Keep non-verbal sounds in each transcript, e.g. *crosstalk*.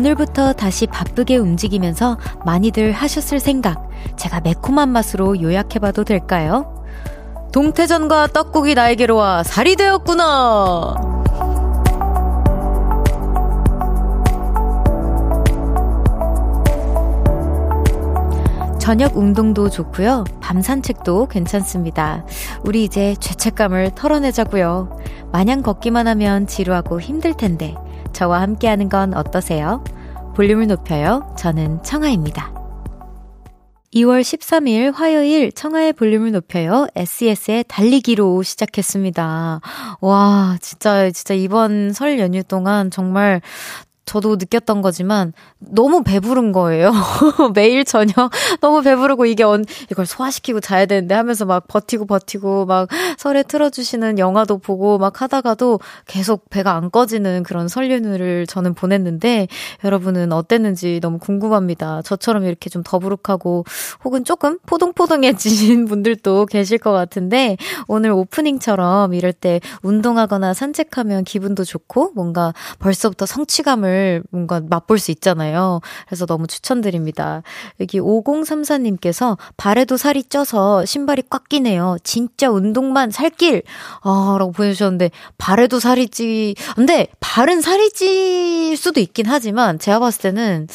오늘부터 다시 바쁘게 움직이면서 많이들 하셨을 생각, 제가 매콤한 맛으로 요약해봐도 될까요? 동태전과 떡국이 나에게로 와 살이 되었구나! 저녁 운동도 좋고요. 밤 산책도 괜찮습니다. 우리 이제 죄책감을 털어내자고요. 마냥 걷기만 하면 지루하고 힘들 텐데 저와 함께하는 건 어떠세요? 볼륨을 높여요. 저는 청아입니다. 2월 13일 화요일 청하의 볼륨을 높여요. SES의 달리기로 시작했습니다. 와, 진짜, 진짜 이번 설 연휴 동안 정말 저도 느꼈던 거지만 너무 배부른 거예요. *laughs* 매일 저녁 너무 배부르고 이게 언, 이걸 소화시키고 자야 되는데 하면서 막 버티고 버티고 막 설에 틀어주시는 영화도 보고 막 하다가도 계속 배가 안 꺼지는 그런 설 연휴를 저는 보냈는데 여러분은 어땠는지 너무 궁금합니다. 저처럼 이렇게 좀 더부룩하고 혹은 조금 포동포동해지신 *laughs* 분들도 계실 것 같은데 오늘 오프닝처럼 이럴 때 운동하거나 산책하면 기분도 좋고 뭔가 벌써부터 성취감을 뭔가 맛볼 수 있잖아요. 그래서 너무 추천드립니다. 여기 5034님께서 발에도 살이 쪄서 신발이 꽉 끼네요. 진짜 운동만 살길! 아, 라고 보내주셨는데, 발에도 살이 찌, 근데 발은 살이 찔 수도 있긴 하지만, 제가 봤을 때는,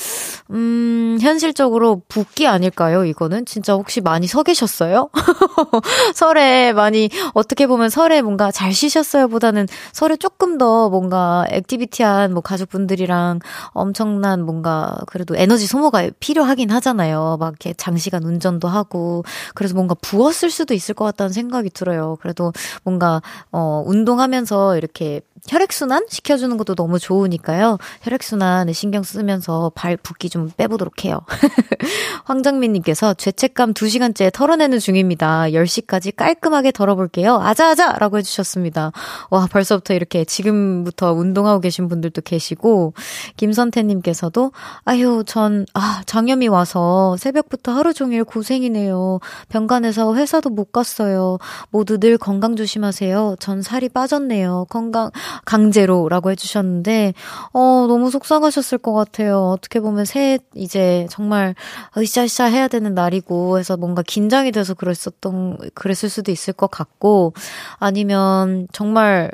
음, 현실적으로 붓기 아닐까요? 이거는? 진짜 혹시 많이 서 계셨어요? *laughs* 설에 많이, 어떻게 보면 설에 뭔가 잘 쉬셨어요 보다는 설에 조금 더 뭔가 액티비티한 뭐 가족분들이랑 친구랑 엄청난 뭔가 그래도 에너지 소모가 필요하긴 하잖아요. 막 이렇게 장시간 운전도 하고 그래서 뭔가 부었을 수도 있을 것 같다는 생각이 들어요. 그래도 뭔가 어 운동하면서 이렇게 혈액순환 시켜주는 것도 너무 좋으니까요. 혈액순환에 신경 쓰면서 발 붓기 좀 빼보도록 해요. *laughs* 황정민님께서 죄책감 2시간째 털어내는 중입니다. 10시까지 깔끔하게 덜어볼게요. 아자아자! 라고 해주셨습니다. 와, 벌써부터 이렇게 지금부터 운동하고 계신 분들도 계시고, 김선태님께서도, 아휴, 전, 아, 장염이 와서 새벽부터 하루 종일 고생이네요. 병간에서 회사도 못 갔어요. 모두 늘 건강 조심하세요. 전 살이 빠졌네요. 건강, 강제로 라고 해주셨는데, 어, 너무 속상하셨을 것 같아요. 어떻게 보면 새, 이제 정말 으쌰으쌰 해야 되는 날이고 해서 뭔가 긴장이 돼서 그랬었던, 그랬을 수도 있을 것 같고, 아니면 정말,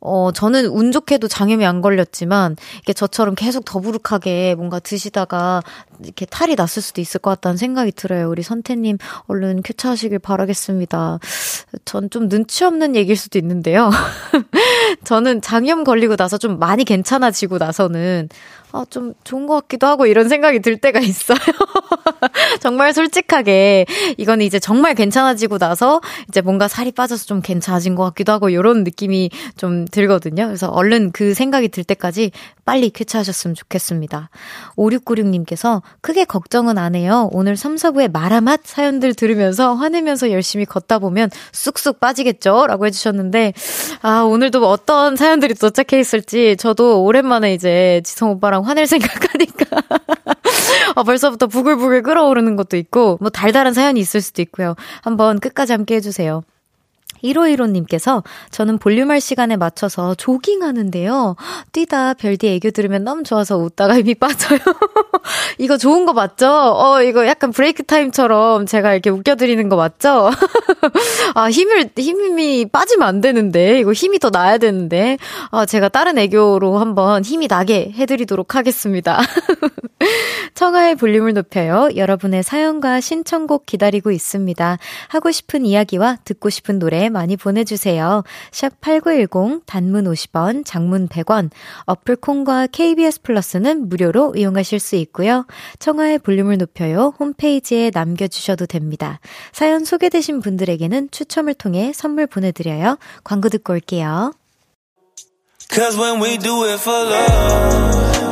어, 저는 운 좋게도 장염이 안 걸렸지만, 이게 저처럼 계속 더부룩하게 뭔가 드시다가 이렇게 탈이 났을 수도 있을 것 같다는 생각이 들어요. 우리 선태님, 얼른 쾌차하시길 바라겠습니다. 전 좀 눈치 없는 얘기일 수도 있는데요. *laughs* 저는 장염 걸리고 나서 좀 많이 괜찮아지고 나서는 아, 좀 좋은 것 같기도 하고 이런 생각이 들 때가 *laughs* 있어요. 정말 솔직하게 이거는 이제 정말 괜찮아지고 나서 이제 뭔가 살이 빠져서 좀 괜찮아진 것 같기도 하고 이런 느낌이 좀 들거든요. 그래서 얼른 그 생각이 들 때까지 빨리 쾌차하셨으면 좋겠습니다. 5696님께서 크게 걱정은 안 해요. 오늘 3, 4부의 마라맛 사연들 들으면서 화내면서 열심히 걷다 보면 쑥쑥 빠지겠죠? 라고 해주셨는데, 아, 오늘도 어떤 사연들이 도착해 있을지 저도 오랜만에 이제 지성 오빠랑 화낼 생각하니까. 아, *laughs* 벌써부터 부글부글 끓어오르는 것도 있고, 뭐 달달한 사연이 있을 수도 있고요. 한번 끝까지 함께 해주세요. 1515님께서 저는 볼륨할 시간에 맞춰서 조깅하는데요. 뛰다 별디 애교 들으면 너무 좋아서 웃다가 힘이 빠져요. *laughs* 이거 좋은 거 맞죠? 어, 이거 약간 브레이크 타임처럼 제가 이렇게 웃겨드리는 거 맞죠? *laughs* 아, 힘을, 힘이 빠지면 안 되는데. 이거 힘이 더 나야 되는데. 아, 제가 다른 애교로 한번 힘이 나게 해드리도록 하겠습니다. *laughs* 청하의 볼륨을 높여요. 여러분의 사연과 신청곡 기다리고 있습니다. 하고 싶은 이야기와 듣고 싶은 노래 많이 보내주세요. 샵 8910 단문 50원, 장문 100원, 어플 콩과 KBS 플러스는 무료로 이용하실 수 있고요. 청하의 볼륨을 높여요. 홈페이지에 남겨주셔도 됩니다. 사연 소개되신 분들에게는 추첨을 통해 선물 보내드려요. 광고 듣고 올게요. Cause when we do it for love.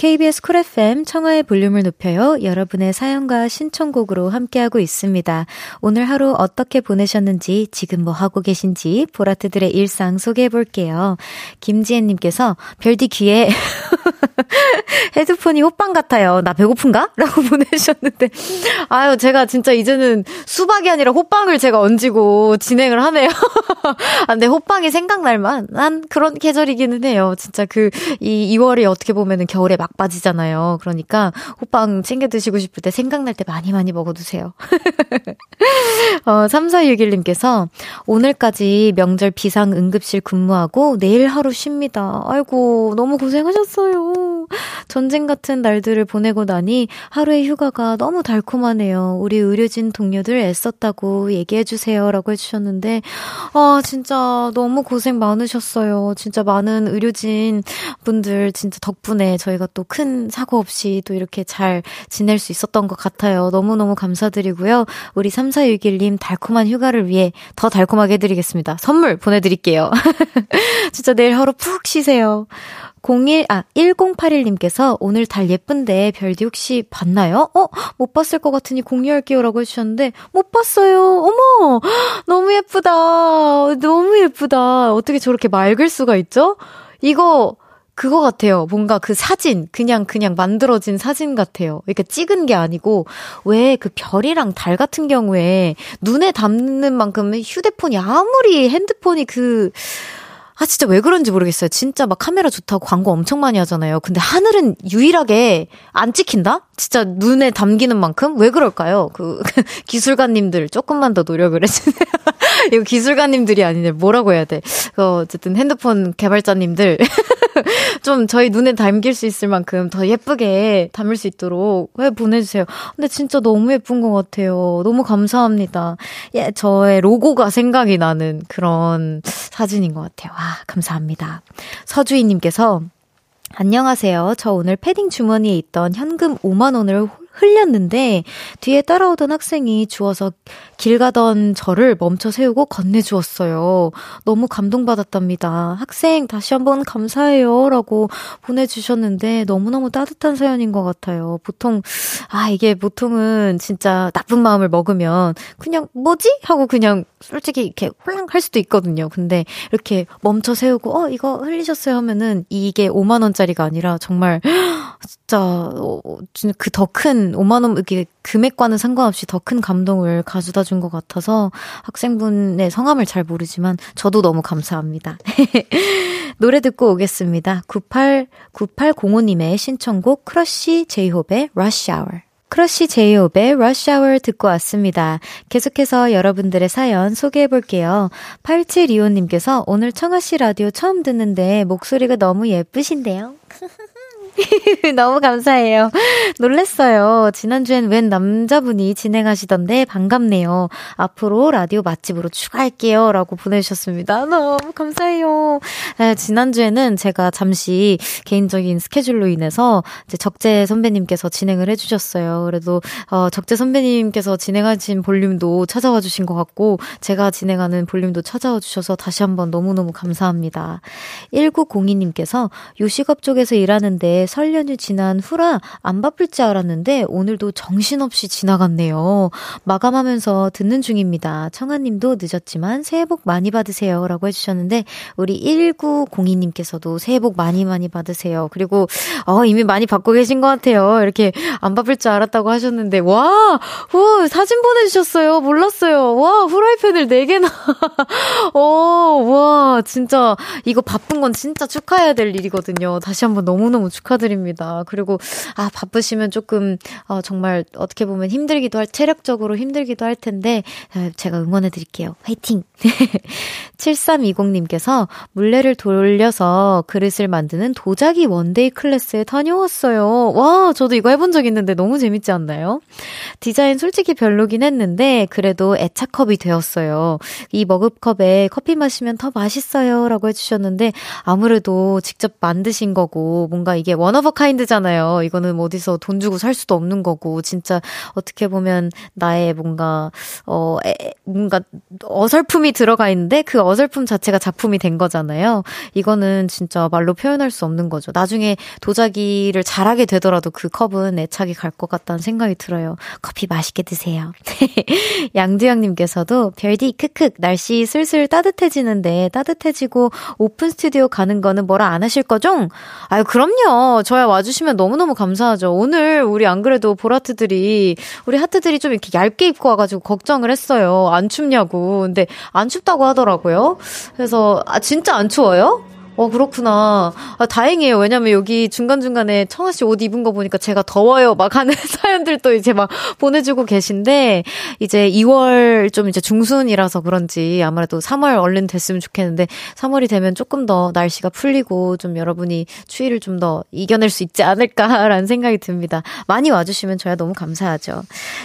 KBS 쿨 FM 청하의 볼륨을 높여요. 여러분의 사연과 신청곡으로 함께하고 있습니다. 오늘 하루 어떻게 보내셨는지, 지금 뭐 하고 계신지, 보라트들의 일상 소개해 볼게요. 김지혜님께서 별디 귀에 *laughs* 헤드폰이 호빵 같아요. 나 배고픈가? 라고 *laughs* 보내주셨는데, 아유, 제가 진짜 이제는 수박이 아니라 호빵을 제가 얹고 진행을 하네요. *laughs* 아, 근데 호빵이 생각날 만 한 그런 계절이기는 해요. 진짜 그, 이 2월이 어떻게 보면은 겨울에 막 빠지잖아요. 그러니까 호빵 챙겨 드시고 싶을 때 생각날 때 많이 많이 먹어 두세요. *laughs* 어, 3461님께서 오늘까지 명절 비상 응급실 근무하고 내일 하루 쉽니다. 아이고, 너무 고생하셨어요. 전쟁 같은 날들을 보내고 나니 하루의 휴가가 너무 달콤하네요. 우리 의료진 동료들 애썼다고 얘기해주세요. 라고 해주셨는데, 아, 진짜 너무 고생 많으셨어요. 진짜 많은 의료진 분들 진짜 덕분에 저희가 또큰 사고 없이 또 이렇게 잘 지낼 수 있었던 것 같아요. 너무너무 감사드리고요. 우리 3461님 달콤한 휴가를 위해 더 달콤하게 해드리겠습니다. 선물 보내드릴게요. *laughs* 진짜 내일 하루 푹 쉬세요. 01, 아, 1081님께서 오늘 달 예쁜데 별디 혹시 봤나요? 어? 못 봤을 것 같으니 공유할게요 라고 해주셨는데, 못 봤어요. 어머! *gasps* 너무 예쁘다. 너무 예쁘다. 어떻게 저렇게 맑을 수가 있죠? 이거, 그거 같아요. 뭔가 그 사진, 그냥, 그냥 만들어진 사진 같아요. 이렇게 찍은 게 아니고, 왜 그 별이랑 달 같은 경우에 눈에 담는 만큼 휴대폰이 아무리 핸드폰이 그, 아, 진짜 왜 그런지 모르겠어요. 진짜 막 카메라 좋다고 광고 엄청 많이 하잖아요. 근데 하늘은 유일하게 안 찍힌다? 진짜 눈에 담기는 만큼? 왜 그럴까요? 그, *laughs* 기술가님들 조금만 더 노력을 해주세요. *laughs* 이거 기술가님들이 아니네. 뭐라고 해야 돼? 그, 어쨌든 핸드폰 개발자님들. *laughs* 좀 저희 눈에 담길 수 있을 만큼 더 예쁘게 담을 수 있도록 왜 보내주세요. 근데 진짜 너무 예쁜 것 같아요. 너무 감사합니다. 예, 저의 로고가 생각이 나는 그런 사진인 것 같아요. 와, 감사합니다. 서주희님께서 안녕하세요. 저 오늘 패딩 주머니에 있던 현금 5만 원을 흘렸는데 뒤에 따라오던 학생이 주워서 길 가던 저를 멈춰 세우고 건네주었어요. 너무 감동받았답니다. 학생 다시 한번 감사해요. 라고 보내주셨는데 너무너무 따뜻한 사연인 것 같아요. 보통, 아, 이게 보통은 진짜 나쁜 마음을 먹으면 그냥 뭐지? 하고 그냥 솔직히 이렇게 홀랑 할 수도 있거든요. 근데 이렇게 멈춰 세우고, 어, 이거 흘리셨어요 하면은 이게 5만 원짜리가 아니라 정말 *gasps* 진짜, 어, 그 더 큰, 5만 원, 이렇게 금액과는 상관없이 더 큰 감동을 가져다 준 것 같아서 학생분의 성함을 잘 모르지만 저도 너무 감사합니다. *laughs* 노래 듣고 오겠습니다. 98, 9805님의 신청곡 크러쉬 제이홉의 Rush Hour. 크러쉬 제이홉의 Rush Hour 듣고 왔습니다. 계속해서 여러분들의 사연 소개해 볼게요. 8725님께서 오늘 청하 씨 라디오 처음 듣는데 목소리가 너무 예쁘신데요. *laughs* *laughs* 너무 감사해요. 놀랬어요. 지난주엔 웬 남자분이 진행하시던데 반갑네요. 앞으로 라디오 맛집으로 추가할게요. 라고 보내주셨습니다. 너무 감사해요. 네, 지난주에는 제가 잠시 개인적인 스케줄로 인해서 이제 적재 선배님께서 진행을 해주셨어요. 그래도, 어, 적재 선배님께서 진행하신 볼륨도 찾아와 주신 것 같고, 제가 진행하는 볼륨도 찾아와 주셔서 다시 한번 너무너무 감사합니다. 1902님께서 요식업 쪽에서 일하는데 설 연휴 지난 후라 안 바쁠 줄 알았는데 오늘도 정신없이 지나갔네요. 마감하면서 듣는 중입니다. 청아님도 늦었지만 새해 복 많이 받으세요. 라고 해주셨는데 우리 1902님께서도 새해 복 많이 많이 받으세요. 그리고 어, 이미 많이 받고 계신 것 같아요. 이렇게 안 바쁠 줄 알았다고 하셨는데 와! 후, 사진 보내주셨어요. 몰랐어요. 와, 후라이팬을 4개나. *laughs* 어, 와, 진짜 이거 바쁜 건 진짜 축하해야 될 일이거든요. 다시 한번 너무너무 축하 축하드립니다. 그리고, 아, 바쁘시면 조금, 어, 정말 어떻게 보면 힘들기도 할, 체력적으로 힘들기도 할 텐데, 어, 제가 응원해 드릴게요. 화이팅! *laughs* 7320님께서 물레를 돌려서 그릇을 만드는 도자기 one-day class에 다녀왔어요. 와, 저도 이거 해본 적 있는데 너무 재밌지 않나요? 디자인 솔직히 별로긴 했는데, 그래도 애착컵이 되었어요. 이 머그컵에 커피 마시면 더 맛있어요. 라고 해주셨는데, 아무래도 직접 만드신 거고, 뭔가 이게 원어버 카인드잖아요. 이거는 뭐 어디서 돈 주고 살 수도 없는 거고, 진짜 어떻게 보면 나의 뭔가, 어, 에, 뭔가 어설픔이 들어가 있는데 그 어설픔 자체가 작품이 된 거잖아요. 이거는 진짜 말로 표현할 수 없는 거죠. 나중에 도자기를 잘하게 되더라도 그 컵은 애착이 갈 것 같다는 생각이 들어요. 커피 맛있게 드세요. *laughs* 양두영님께서도 별디 크크 날씨 슬슬 따뜻해지는데 따뜻해지고 오픈 스튜디오 가는 거는 뭐라 안 하실 거죠? 아유 그럼요. 저야 와주시면 너무너무 감사하죠. 오늘 우리 안 그래도 보라트들이 우리 하트들이 좀 이렇게 얇게 입고 와가지고 걱정을 했어요. 안 춥냐고. 근데 안 춥다고 하더라고요. 그래서 아 진짜 안 추워요? 어, 그렇구나. 아, 다행이에요. 왜냐면 여기 중간중간에 청아 씨 옷 입은 거 보니까 제가 더워요. 막 하는 *laughs* 사연들도 이제 막 보내주고 계신데, 이제 2월 좀 이제 중순이라서 그런지 아무래도 3월 얼른 됐으면 좋겠는데, 3월이 되면 조금 더 날씨가 풀리고 좀 여러분이 추위를 좀 더 이겨낼 수 있지 않을까라는 생각이 듭니다. 많이 와주시면 저야 너무 감사하죠.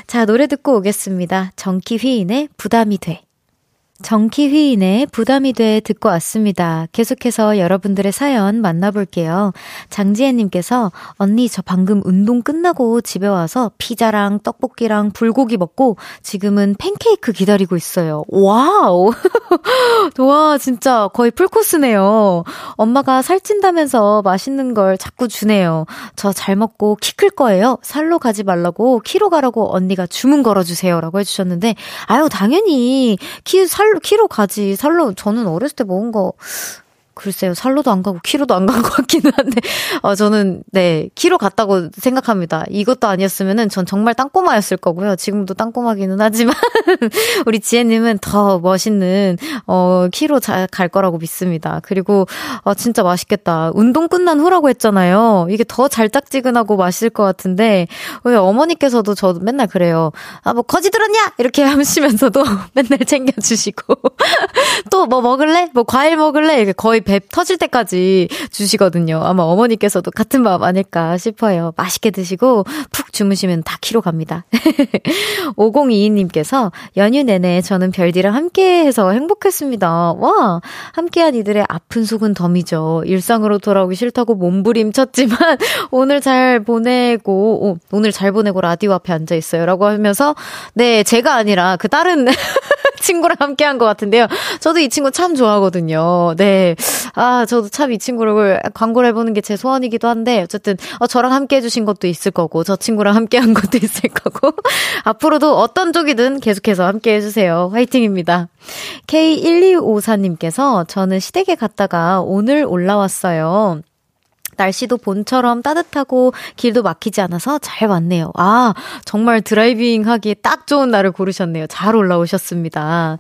자, 노래 듣고 오겠습니다. 정키 휘인의 부담이 돼. 정키휘인의 부담이 돼 듣고 왔습니다. 계속해서 여러분들의 사연 만나볼게요. 장지혜님께서 언니 저 방금 운동 끝나고 집에 와서 피자랑 떡볶이랑 불고기 먹고 지금은 팬케이크 기다리고 있어요. Wow! *laughs* 와 진짜 거의 풀코스네요. 엄마가 살찐다면서 맛있는 걸 자꾸 주네요. 저 잘 먹고 키 클 거예요. 살로 가지 말라고 키로 가라고 언니가 주문 걸어주세요. 라고 해주셨는데 아유 당연히 키살 살로, 키로 가지. 살로, 저는 어렸을 때 먹은 거, 글쎄요, 살로도 안 가고 키로도 안 간 것 같기는 한데, 어, 저는, 네, 키로 갔다고 생각합니다. 이것도 아니었으면은 전 정말 땅꼬마였을 거고요. 지금도 땅꼬마기는 하지만, *laughs* 우리 지혜님은 더 멋있는, 어, 키로 잘 갈 거라고 믿습니다. 그리고, 어, 진짜 맛있겠다. 운동 끝난 후라고 했잖아요. 이게 더 잘짝지근하고 맛있을 것 같은데, 왜 어머니께서도 저도 맨날 그래요. 아, 뭐, 거지 들었냐? 이렇게 *laughs* 하시면서도 맨날 챙겨주시고, *laughs* 또 뭐 먹을래? 뭐 과일 먹을래? 이렇게 거의 배 터질 때까지 주시거든요. 아마 어머니께서도 같은 마음 아닐까 싶어요. 맛있게 드시고 푹 주무시면 다 키로 갑니다. *laughs* 5022님께서 연휴 내내 저는 별디랑 함께 해서 행복했습니다. 와, 함께한 이들의 아픈 속은 덤이죠. 일상으로 돌아오기 싫다고 몸부림쳤지만 *laughs* 오늘 잘 보내고, 오, 오늘 잘 보내고 라디오 앞에 앉아 있어요. 라고 하면서, 네, 제가 아니라 그 다른 *laughs* 친구랑 함께 한 것 같은데요. 저도 이 친구 참 좋아하거든요. 네. 아, 저도 참 이 친구를 광고를 해보는 게 제 소원이기도 한데, 어쨌든, 어, 저랑 함께 해주신 것도 있을 거고, 저 친구랑 함께 한 것도 *laughs* 있을 거고, 앞으로도 어떤 쪽이든 계속해서 함께 해주세요. 화이팅입니다. K1254님께서 저는 시댁에 갔다가 오늘 올라왔어요. 날씨도 봄처럼 따뜻하고 길도 막히지 않아서 잘 왔네요. 아, 정말 driving 하기에 딱 좋은 날을 고르셨네요. 잘 올라오셨습니다.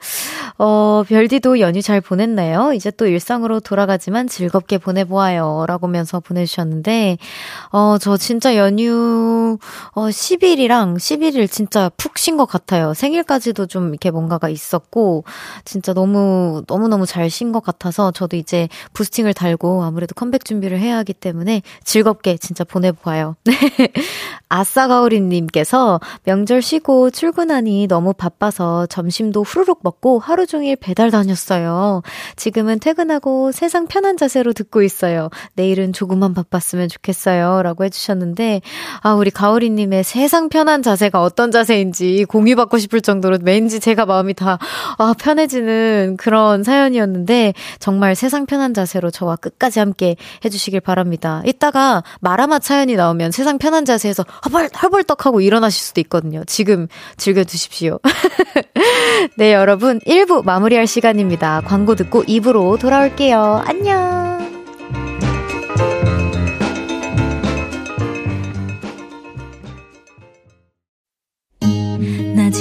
어, 별디도 연휴 잘 보냈나요? 이제 또 일상으로 돌아가지만 즐겁게 보내보아요. 라고 하면서 보내주셨는데, 어, 저 진짜 연휴, 어, 10일이랑 11일 진짜 푹 쉰 것 같아요. 생일까지도 좀 이렇게 뭔가가 있었고, 진짜 너무, 너무너무 잘 쉰 것 같아서 저도 이제 boosting을 달고 아무래도 컴백 준비를 해야 하기 때문에 즐겁게 진짜 보내보아요. *laughs* 아싸가오리님께서 명절 쉬고 출근하니 너무 바빠서 점심도 후루룩 먹고 하루 종일 배달 다녔어요. 지금은 퇴근하고 세상 편한 자세로 듣고 있어요. 내일은 조금만 바빴으면 좋겠어요. 라고 해주셨는데, 아, 우리 가오리님의 세상 편한 자세가 어떤 자세인지 공유받고 싶을 정도로 왠지 제가 마음이 다, 아, 편해지는 그런 사연이었는데, 정말 세상 편한 자세로 저와 끝까지 함께 해주시길 바랍니다. 이따가 마라맛 사연이 나오면 세상 편한 자세에서 허벌, 헐벌떡하고 일어나실 수도 있거든요. 지금 즐겨두십시오. *laughs* 네, 여러분. 1부 마무리할 시간입니다. 광고 듣고 2부로 돌아올게요. 안녕!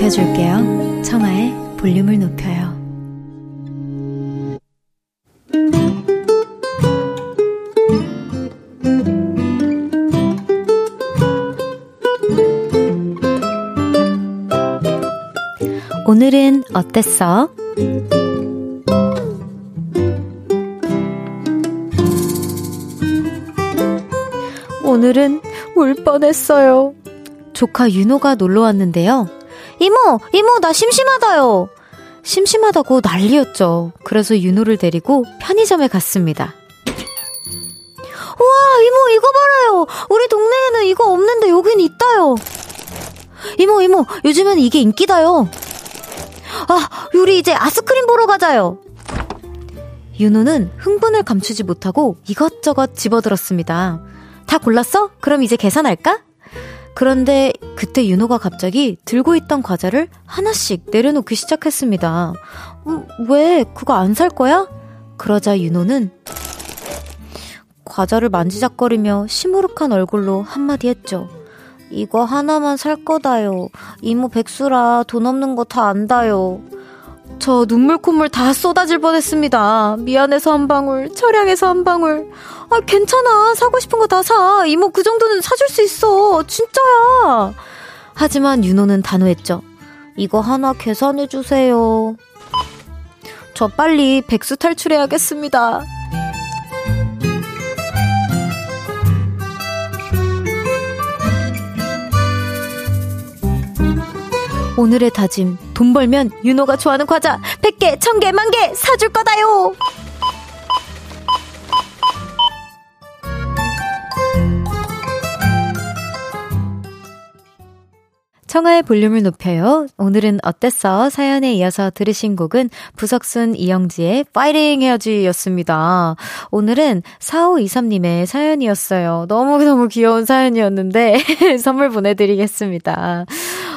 높여줄게요. 청하의 볼륨을 높여요. 오늘은 어땠어? 오늘은 울 뻔했어요. 조카 윤호가 놀러 왔는데요. 이모, 이모, 나 심심하다요. 심심하다고 난리였죠. 그래서 윤호를 데리고 편의점에 갔습니다. 우와, 이모, 이거 봐라요. 우리 동네에는 이거 없는데 여긴 있다요. 이모, 이모, 요즘은 이게 인기다요. 아, 우리 이제 아스크림 보러 가자요. 윤호는 흥분을 감추지 못하고 이것저것 집어들었습니다. 다 골랐어? 그럼 이제 계산할까? 그런데 그때 윤호가 갑자기 들고 있던 과자를 하나씩 내려놓기 시작했습니다. 음, 왜? 그거 안 살 거야? 그러자 윤호는 과자를 만지작거리며 시무룩한 얼굴로 한마디 했죠. 이거 하나만 살 거다요. 이모 백수라 돈 없는 거 다 안다요. 저 눈물 콧물 다 쏟아질 뻔했습니다. 미안해서 한 방울, 철량해서 한 방울. 아, 괜찮아. 사고 싶은 거 다 사. 이모 그 정도는 사줄 수 있어. 진짜야. 하지만 윤호는 단호했죠. 이거 하나 계산해 주세요. 저 빨리 백수 탈출해야겠습니다. 오늘의 다짐. 돈 벌면 윤호가 좋아하는 과자 100개, 1000개, 만개 사줄 거다요! 청하의 볼륨을 높여요. 오늘은 어땠어? 사연에 이어서 들으신 곡은 부석순 이영지의 파이팅 헤어지였습니다. 오늘은 4523님의 사연이었어요. 너무너무 귀여운 사연이었는데 *laughs* 선물 보내드리겠습니다.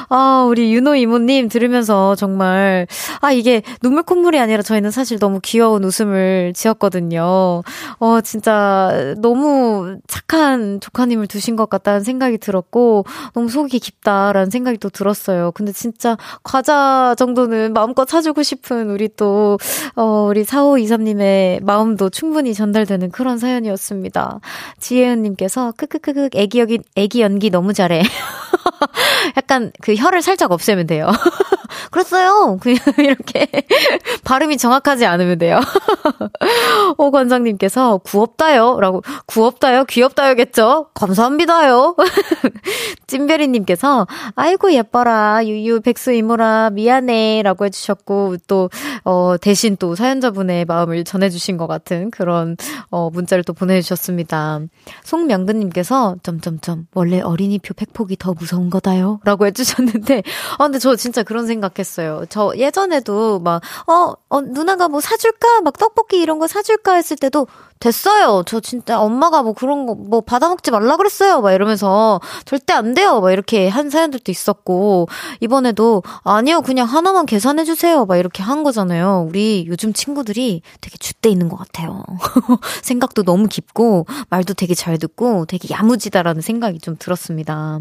아, 우리 윤호 이모님 들으면서 정말, 아, 이게 눈물 콧물이 아니라 저희는 사실 너무 귀여운 웃음을 지었거든요. 어, 진짜 너무 착한 조카님을 두신 것 같다는 생각이 들었고, 너무 속이 깊다라는 생각이 또 들었어요. 근데 진짜 과자 정도는 마음껏 사주고 싶은 우리 또, 어, 우리 4523님의 마음도 충분히 전달되는 그런 사연이었습니다. 지혜은님께서, 크크크크, 애기 여기, 애기 연기 너무 잘해. *laughs* *laughs* 약간 그 혀를 살짝 없애면 돼요. *laughs* 그랬어요. 그냥 *laughs* 이렇게 발음이 정확하지 않으면 돼요. 오 권장님께서 구없다요. 라고, 구없다요? 귀엽다요겠죠? 감사합니다요. 찐별이님께서, 아이고, 예뻐라. 유유, 백수 이모라. 미안해. 라고 해주셨고, 또, 어, 대신 또 사연자분의 마음을 전해주신 것 같은 그런, 어, 문자를 또 보내주셨습니다. 송명근님께서, 점점점, 원래 어린이표 팩폭이 더 무서운 거다요. 라고 해주셨는데, 아, 근데 저 진짜 그런 생각했어요. 저 예전에도 막, 어, 어, 누나가 뭐 사줄까? 막 떡볶이 이런 거 사줄까? 했을 때도 됐어요. 저 진짜 엄마가 뭐 그런 거 뭐 받아먹지 말라 그랬어요. 막 이러면서 절대 안 돼요. 막 이렇게 한 사연들도 있었고 이번에도 아니요 그냥 하나만 계산해 주세요. 막 이렇게 한 거잖아요. 우리 요즘 친구들이 되게 줏대 있는 것 같아요. *laughs* 생각도 너무 깊고 말도 되게 잘 듣고 되게 야무지다라는 생각이 좀 들었습니다.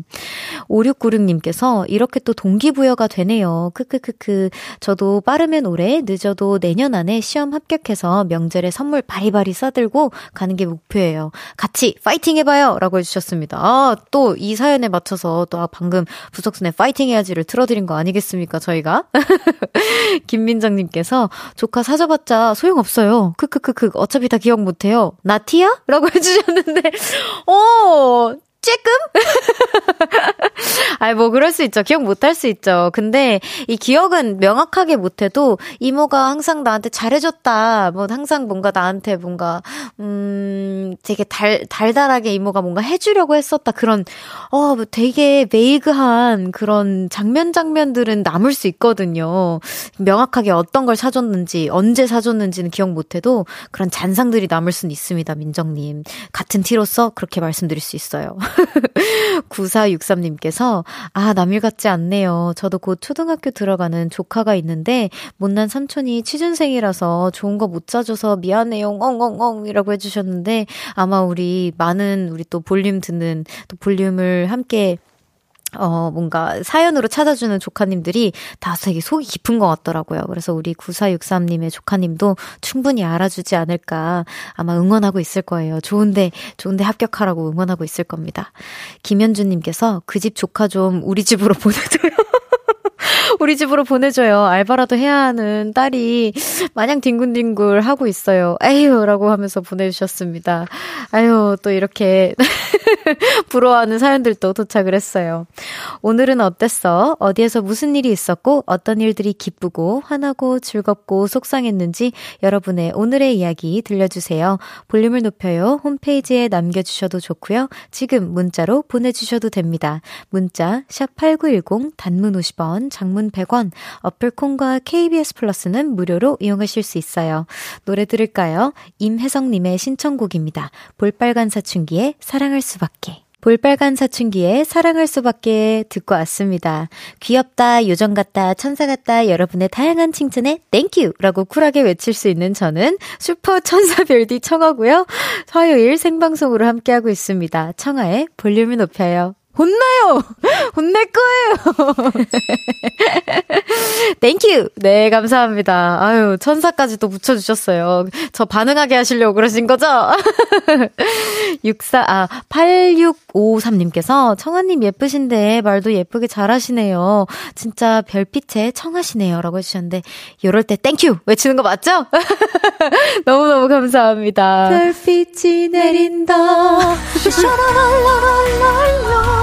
5696님께서 이렇게 또 동기부여가 되네요. 크크크크. 저도 빠르면 올해 늦어도 내년 안에 시험 합격해서 명절에 선물 바리바리 싸들고 들고 가는 게 목표예요. 같이 파이팅 해봐요! 라고 해주셨습니다. 아, 또 이 사연에 맞춰서 또 아, 방금 부석순의 파이팅 해야지를 틀어드린 거 아니겠습니까, 저희가? *laughs* 김민정님께서 조카 사줘봤자 소용없어요. 크크크크, 어차피 다 기억 못해요. 나티야? 라고 해주셨는데, 어, 쬐끔? *laughs* 아이, 뭐, 그럴 수 있죠. 기억 못 할 수 있죠. 근데 이 기억은 명확하게 못해도 이모가 항상 나한테 잘해줬다. 뭐, 항상 뭔가 나한테 뭔가, 음, 되게 달, 달달하게 이모가 뭔가 해주려고 했었다. 그런, 어, 뭐 되게 베이그한 그런 장면 장면들은 남을 수 있거든요. 명확하게 어떤 걸 사줬는지, 언제 사줬는지는 기억 못해도 그런 잔상들이 남을 수는 있습니다. 민정님. 같은 티로서 그렇게 말씀드릴 수 있어요. *laughs* 9463님께서, 아, 남일 같지 않네요. 저도 곧 초등학교 들어가는 조카가 있는데, 못난 삼촌이 취준생이라서 좋은 거 못 사줘서 미안해요. 엉엉엉 이라고 해주셨는데, 아마 우리 많은 우리 또 볼륨 듣는 또 볼륨을 함께 어, 뭔가 사연으로 찾아주는 조카님들이 다 되게 속이 깊은 것 같더라고요. 그래서 우리 9463님의 조카님도 충분히 알아주지 않을까 아마 응원하고 있을 거예요. 좋은데, 좋은데 합격하라고 응원하고 있을 겁니다. 김현주님께서 그 집 조카 좀 우리 집으로 *laughs* 보내줘요. 우리 집으로 보내줘요. 알바라도 해야 하는 딸이 마냥 뒹굴뒹굴 하고 있어요. 에휴, 라고 하면서 보내주셨습니다. 아유, 또 이렇게 *laughs* *laughs* 부러워하는 사연들도 도착을 했어요. 오늘은 어땠어? 어디에서 무슨 일이 있었고, 어떤 일들이 기쁘고, 화나고, 즐겁고, 속상했는지 여러분의 오늘의 이야기 들려주세요. 볼륨을 높여요. 홈페이지에 남겨주셔도 좋고요. 지금 문자로 보내주셔도 됩니다. 문자, 샵8910, 단문 50원, 장문 100원, 어플 콩과 KBS 플러스는 무료로 이용하실 수 있어요. 노래 들을까요? 임혜성님의 신청곡입니다. 볼빨간 사춘기의 사랑할 수밖에. 볼빨간 사춘기의 사랑할 수밖에 듣고 왔습니다. 귀엽다, 요정 같다, 천사 같다, 여러분의 다양한 칭찬에 thank you 라고 쿨하게 외칠 수 있는 저는 슈퍼 천사 별디 청하고요. 화요일 생방송으로 함께하고 있습니다. 청하의 볼륨을 높여요. 혼나요! *laughs* 혼낼 거예요! *laughs* Thank you! 네, 감사합니다. 아유, 천사까지 또 붙여주셨어요. 저 반응하게 하시려고 그러신 거죠? *laughs* 64, 아, 8653님께서 청하님 예쁘신데 말도 예쁘게 잘하시네요. 진짜 별빛에 청하시네요. 라고 해주셨는데, 이럴 때 Thank you! 외치는 거 맞죠? 너무너무 감사합니다. 별빛이 내린다. 샤라랄라랄랄라.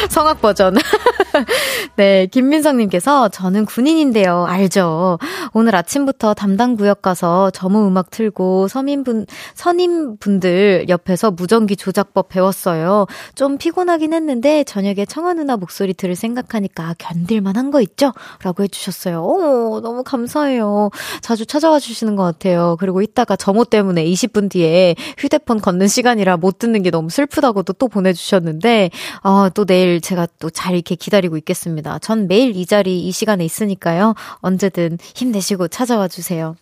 *laughs* 성악 버전. *laughs* 네, 김민성님께서 저는 군인인데요. 알죠. 오늘 아침부터 담당 구역 가서 점호 음악 틀고 서민분, 선임분들 옆에서 무전기 조작법 배웠어요. 좀 피곤하긴 했는데 저녁에 청아 누나 목소리 들을 생각하니까 견딜만 한 거 있죠? 라고 해주셨어요. 오, 너무 감사해요. 자주 찾아와 주시는 것 같아요. 그리고 이따가 점호 때문에 20분 뒤에 휴대폰 걷는 시간이라 못 듣는 게 너무 슬프다고도 또 보내주셨는데, 어, 또 내일 제가 또 잘 이렇게 기다리고 있겠습니다. 전 매일 이 자리 이 시간에 있으니까요. 언제든 힘내시고 찾아와 주세요.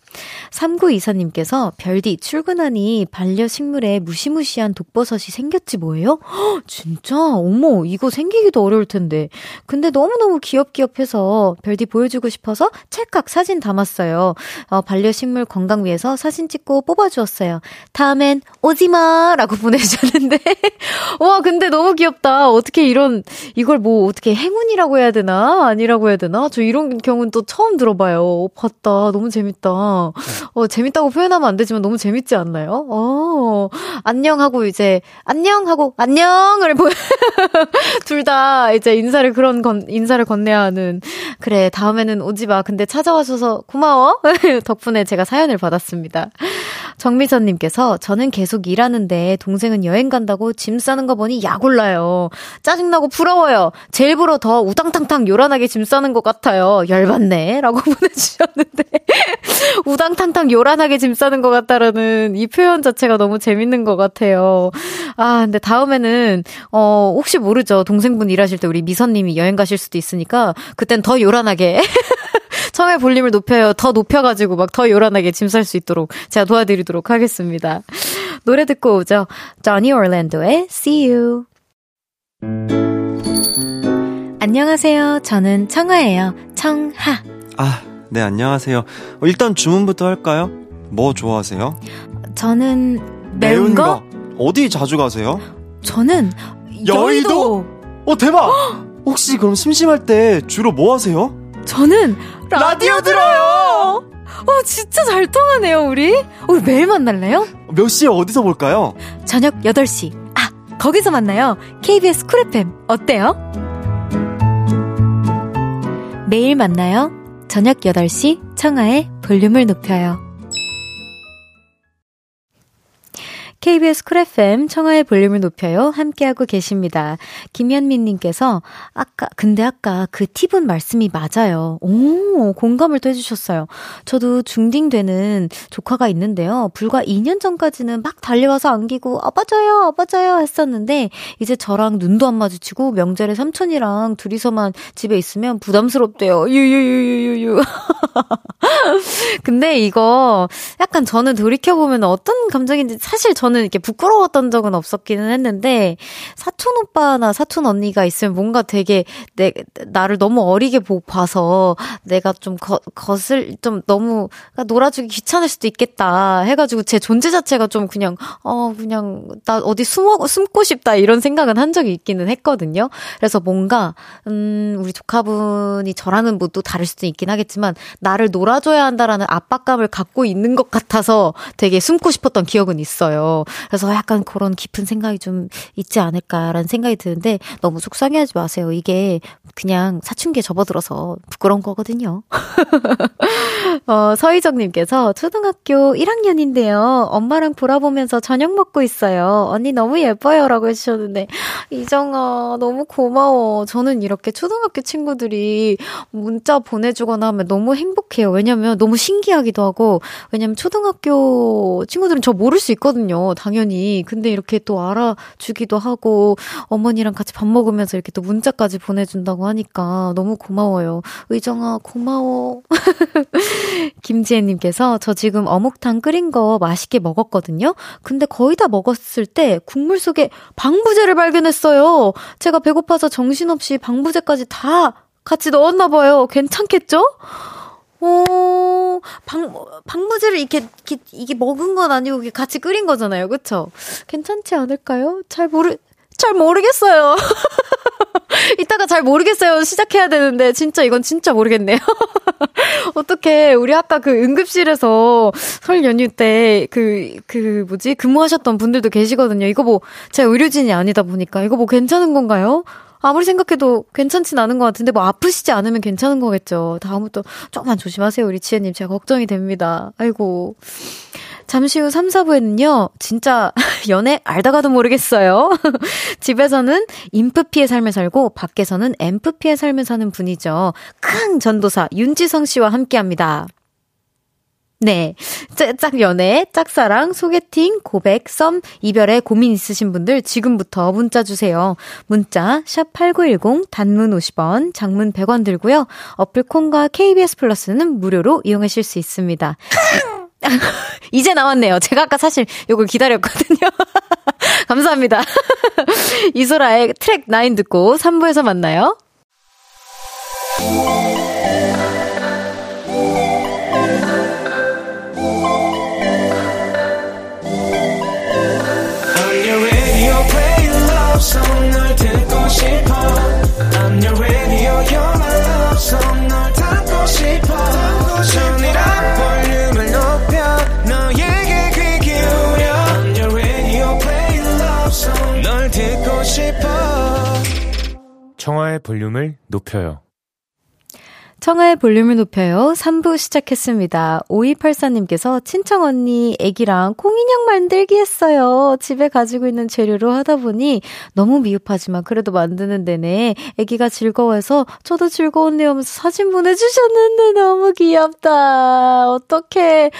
3924님께서 별디 출근하니 반려식물에 무시무시한 독버섯이 생겼지 뭐예요? 헉, 진짜? 어머, 이거 생기기도 어려울 텐데. 근데 너무너무 귀엽귀엽해서 별디 보여주고 싶어서 찰칵 사진 담았어요. 어, 반려식물 건강 위해서 사진 찍고 뽑아주었어요. 다음엔 오지마! 라고 *laughs* 보내주셨는데. 와, 근데 너무 귀엽다. 어떻게 이런, 이걸 뭐 어떻게 행운이라고 해야 되나? 아니라고 해야 되나? 저 이런 경우는 또 처음 들어봐요. 어, 봤다. 너무 재밌다. 어, 재밌다고 표현하면 안 되지만 너무 재밌지 않나요? 어, 안녕하고 이제, 안녕하고, 안녕을 보, *laughs* 둘 다 이제 인사를 그런 건, 인사를 건네야 하는. 그래, 다음에는 오지 마. 근데 찾아와줘서 고마워. *laughs* 덕분에 제가 사연을 받았습니다. 정미선님께서 저는 계속 일하는데 동생은 여행 간다고 짐 싸는 거 보니 약 올라요. 짜증나고 부러워요. 제 일부러 더 우당탕탕 요란하게 짐 싸는 것 같아요. 열받네. 라고 *laughs* 보내주셨는데. *laughs* 우당탕탕 요란하게 짐 싸는 것 같다라는 이 표현 자체가 너무 재밌는 것 같아요. 아, 근데 다음에는, 어, 혹시 모르죠. 동생분 일하실 때 우리 미선님이 여행 가실 수도 있으니까 그땐 더 요란하게. *laughs* 처음에 볼륨을 높여요. 더 높여가지고 막 더 요란하게 짐 쌀 수 있도록 제가 도와드리도록 하겠습니다. 노래 듣고 오죠. Johnny Orlando의 See You. 안녕하세요. 저는 청하예요. 청하. 아, 네, 안녕하세요. 일단 주문부터 할까요? 뭐 좋아하세요? 저는 매운, 매운 거? 거? 어디 자주 가세요? 저는 여의도. 여의도? 어, 대박! 혹시 그럼 심심할 때 주로 뭐 하세요? 저는 라디오, 들어요! 어, 진짜 잘 통하네요, 우리. 우리 매일 만날래요? 몇 시에 어디서 볼까요? 저녁 8시. 아, 거기서 만나요. KBS 쿨 FM. 어때요? 매일 만나요. 저녁 8시 청하의 볼륨을 높여요. KBS 쿨 FM 청하의 볼륨을 높여요. 함께하고 계십니다. 김현민님께서 아까 근데 아까 그 팁은 말씀이 맞아요. 오 공감을 또 해주셨어요. 저도 중딩되는 조카가 있는데요. 불과 2년 전까지는 막 달려와서 안기고 아빠져요 아빠져요 했었는데 이제 저랑 눈도 안 마주치고 명절에 삼촌이랑 둘이서만 집에 있으면 부담스럽대요. 유유유유유유. *laughs* 근데 이거 약간 저는 돌이켜보면 어떤 감정인지 사실 저는 저는 이렇게 부끄러웠던 적은 없었기는 했는데, 사촌 오빠나 사촌 언니가 있으면 뭔가 되게 내, 나를 너무 어리게 보, 봐서 내가 좀 거, 것을, 좀 너무 놀아주기 귀찮을 수도 있겠다 해가지고 제 존재 자체가 좀 그냥, 어, 그냥, 나 어디 숨어, 숨고 싶다 이런 생각은 한 적이 있기는 했거든요. 그래서 뭔가, 음, 우리 조카분이 저랑은 뭐 또 다를 수도 있긴 하겠지만, 나를 놀아줘야 한다라는 압박감을 갖고 있는 것 같아서 되게 숨고 싶었던 기억은 있어요. 그래서 약간 그런 깊은 생각이 좀 있지 않을까라는 생각이 드는데, 너무 속상해하지 마세요. 이게 그냥 사춘기에 접어들어서 부끄러운 거거든요. *laughs* 어, 서희정님께서 초등학교 1학년인데요. 엄마랑 돌아보면서 저녁 먹고 있어요. 언니 너무 예뻐요. 라고 해주셨는데, 이정아, 너무 고마워. 저는 이렇게 초등학교 친구들이 문자 보내주거나 하면 너무 행복해요. 왜냐면 너무 신기하기도 하고, 왜냐면 초등학교 친구들은 저 모를 수 있거든요. 당연히. 근데 이렇게 또 알아주기도 하고, 어머니랑 같이 밥 먹으면서 이렇게 또 문자까지 보내준다고 하니까 너무 고마워요. 의정아, 고마워. *laughs* 김지혜님께서 저 지금 어묵탕 끓인 거 맛있게 먹었거든요. 근데 거의 다 먹었을 때 국물 속에 방부제를 발견했어요. 제가 배고파서 정신없이 방부제까지 다 같이 넣었나 봐요. 괜찮겠죠? 오, 방, 방부제를 이렇게, 이렇게, 이게 먹은 건 아니고 같이 끓인 거잖아요. 그쵸? 괜찮지 않을까요? 잘 모르, 잘 모르겠어요. *laughs* 이따가 잘 모르겠어요. 시작해야 되는데, 진짜 이건 진짜 모르겠네요. *laughs* 어떻게, 우리 아까 그 응급실에서 설 연휴 때 그, 그 뭐지? 근무하셨던 분들도 계시거든요. 이거 뭐, 제가 의료진이 아니다 보니까, 이거 뭐 괜찮은 건가요? 아무리 생각해도 괜찮진 않은 것 같은데 뭐 아프시지 않으면 괜찮은 거겠죠. 다음부터 조금만 조심하세요. 우리 지혜님. 제가 걱정이 됩니다. 아이고. 잠시 후 3, 4부에는요, 진짜 *laughs* 연애 알다가도 모르겠어요. *laughs* 집에서는 인프피의 삶을 살고, 밖에서는 엠프피의 삶을 사는 분이죠. 큰 전도사 윤지성 씨와 함께 합니다. 네. 짝 연애, 짝사랑, 소개팅, 고백, 썸, 이별에 고민 있으신 분들 지금부터 문자 주세요. 문자 샵8910 단문 50원, 장문 100원 들고요. 어플 콘과 KBS 플러스는 무료로 이용하실 수 있습니다. *laughs* 이제 나왔네요. 제가 아까 사실 요걸 기다렸거든요. *laughs* 감사합니다. *laughs* 이소라의 트랙 9 듣고 3부에서 만나요. 청하의 볼륨을 높여요. 청하의 볼륨을 높여요. 3부 시작했습니다. 5284님께서 친정 언니 애기랑 콩인형 만들기 했어요. 집에 가지고 있는 재료로 하다 보니 너무 미흡하지만 그래도 만드는 내내 애기가 즐거워해서 저도 즐거웠네요 하면서 사진 보내주셨는데 너무 귀엽다. 어떡해.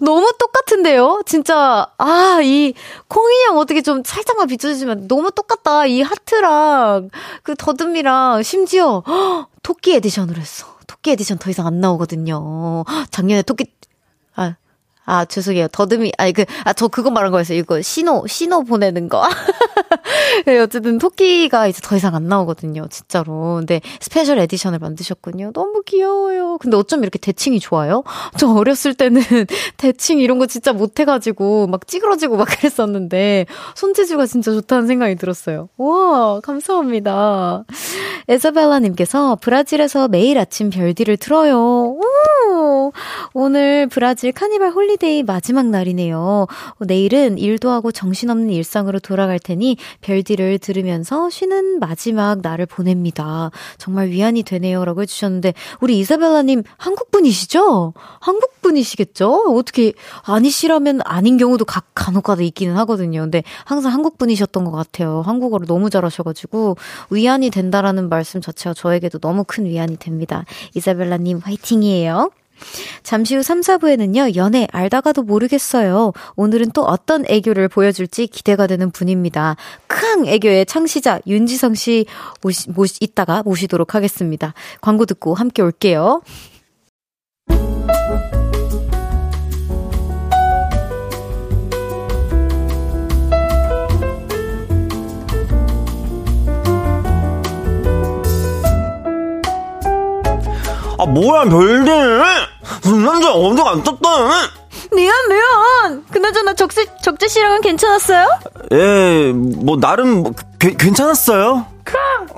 너무 똑같은데요? 진짜, 아, 이 콩인형 어떻게 좀 살짝만 비춰주시면 너무 똑같다. 이 하트랑 그 더듬이랑 심지어 헉, *gasps* 토끼 edition으로 했어. 토끼 에디션 더 이상 안 나오거든요. *gasps* 작년에 토끼, 아, 아, 죄송해요. 더듬이, 아니, 그, 아, 저 그거 말한 거였어요. 이거, 신호, 신호 보내는 거. *laughs* 네, 어쨌든 토끼가 이제 더 이상 안 나오거든요. 진짜로. 근데 special edition을 만드셨군요. 너무 귀여워요. 근데 어쩜 이렇게 대칭이 좋아요? 저 어렸을 때는 *laughs* 대칭 이런 거 진짜 못해가지고 막 찌그러지고 막 그랬었는데 손재주가 진짜 좋다는 생각이 들었어요. 와, 감사합니다. 이사벨라님께서 브라질에서 매일 아침 별디를 틀어요. 오, 오늘 브라질 카니발 holiday 마지막 날이네요. 내일은 일도 하고 정신없는 일상으로 돌아갈 테니 별디를 들으면서 쉬는 마지막 날을 보냅니다. 정말 위안이 되네요. 라고 해주셨는데, 우리 이사벨라님 한국 분이시죠? 한국 분이시겠죠? 어떻게 아니시라면 아닌 경우도 각, 간혹 가다 있기는 하거든요. 근데 항상 한국 분이셨던 것 같아요. 한국어를 너무 잘하셔가지고, 위안이 된다라는 말씀 자체가 저에게도 너무 큰 위안이 됩니다. 이사벨라님 화이팅이에요. 잠시 후 3, 4부에는요, 연애 알다가도 모르겠어요. 오늘은 또 어떤 애교를 보여줄지 기대가 되는 분입니다. 큰 애교의 창시자 윤지성 씨 모시, 모시, 있다가 모시도록 하겠습니다. 광고 듣고 함께 올게요. 아 뭐야 별들 남자 엄청 안 떴다. 미안, 미안. 그나저나 적재, 적재 씨랑은 괜찮았어요? 예, 뭐, 나름, 뭐, 게, 괜찮았어요.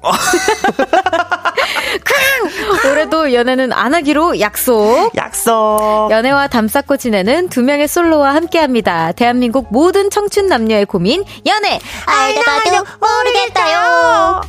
*laughs* 올해도 연애는 안 하기로 약속. 약속. 연애와 담 쌓고 지내는 두 명의 솔로와 함께 합니다. 대한민국 모든 청춘 남녀의 고민, 연애! 알다가도 모르겠다요!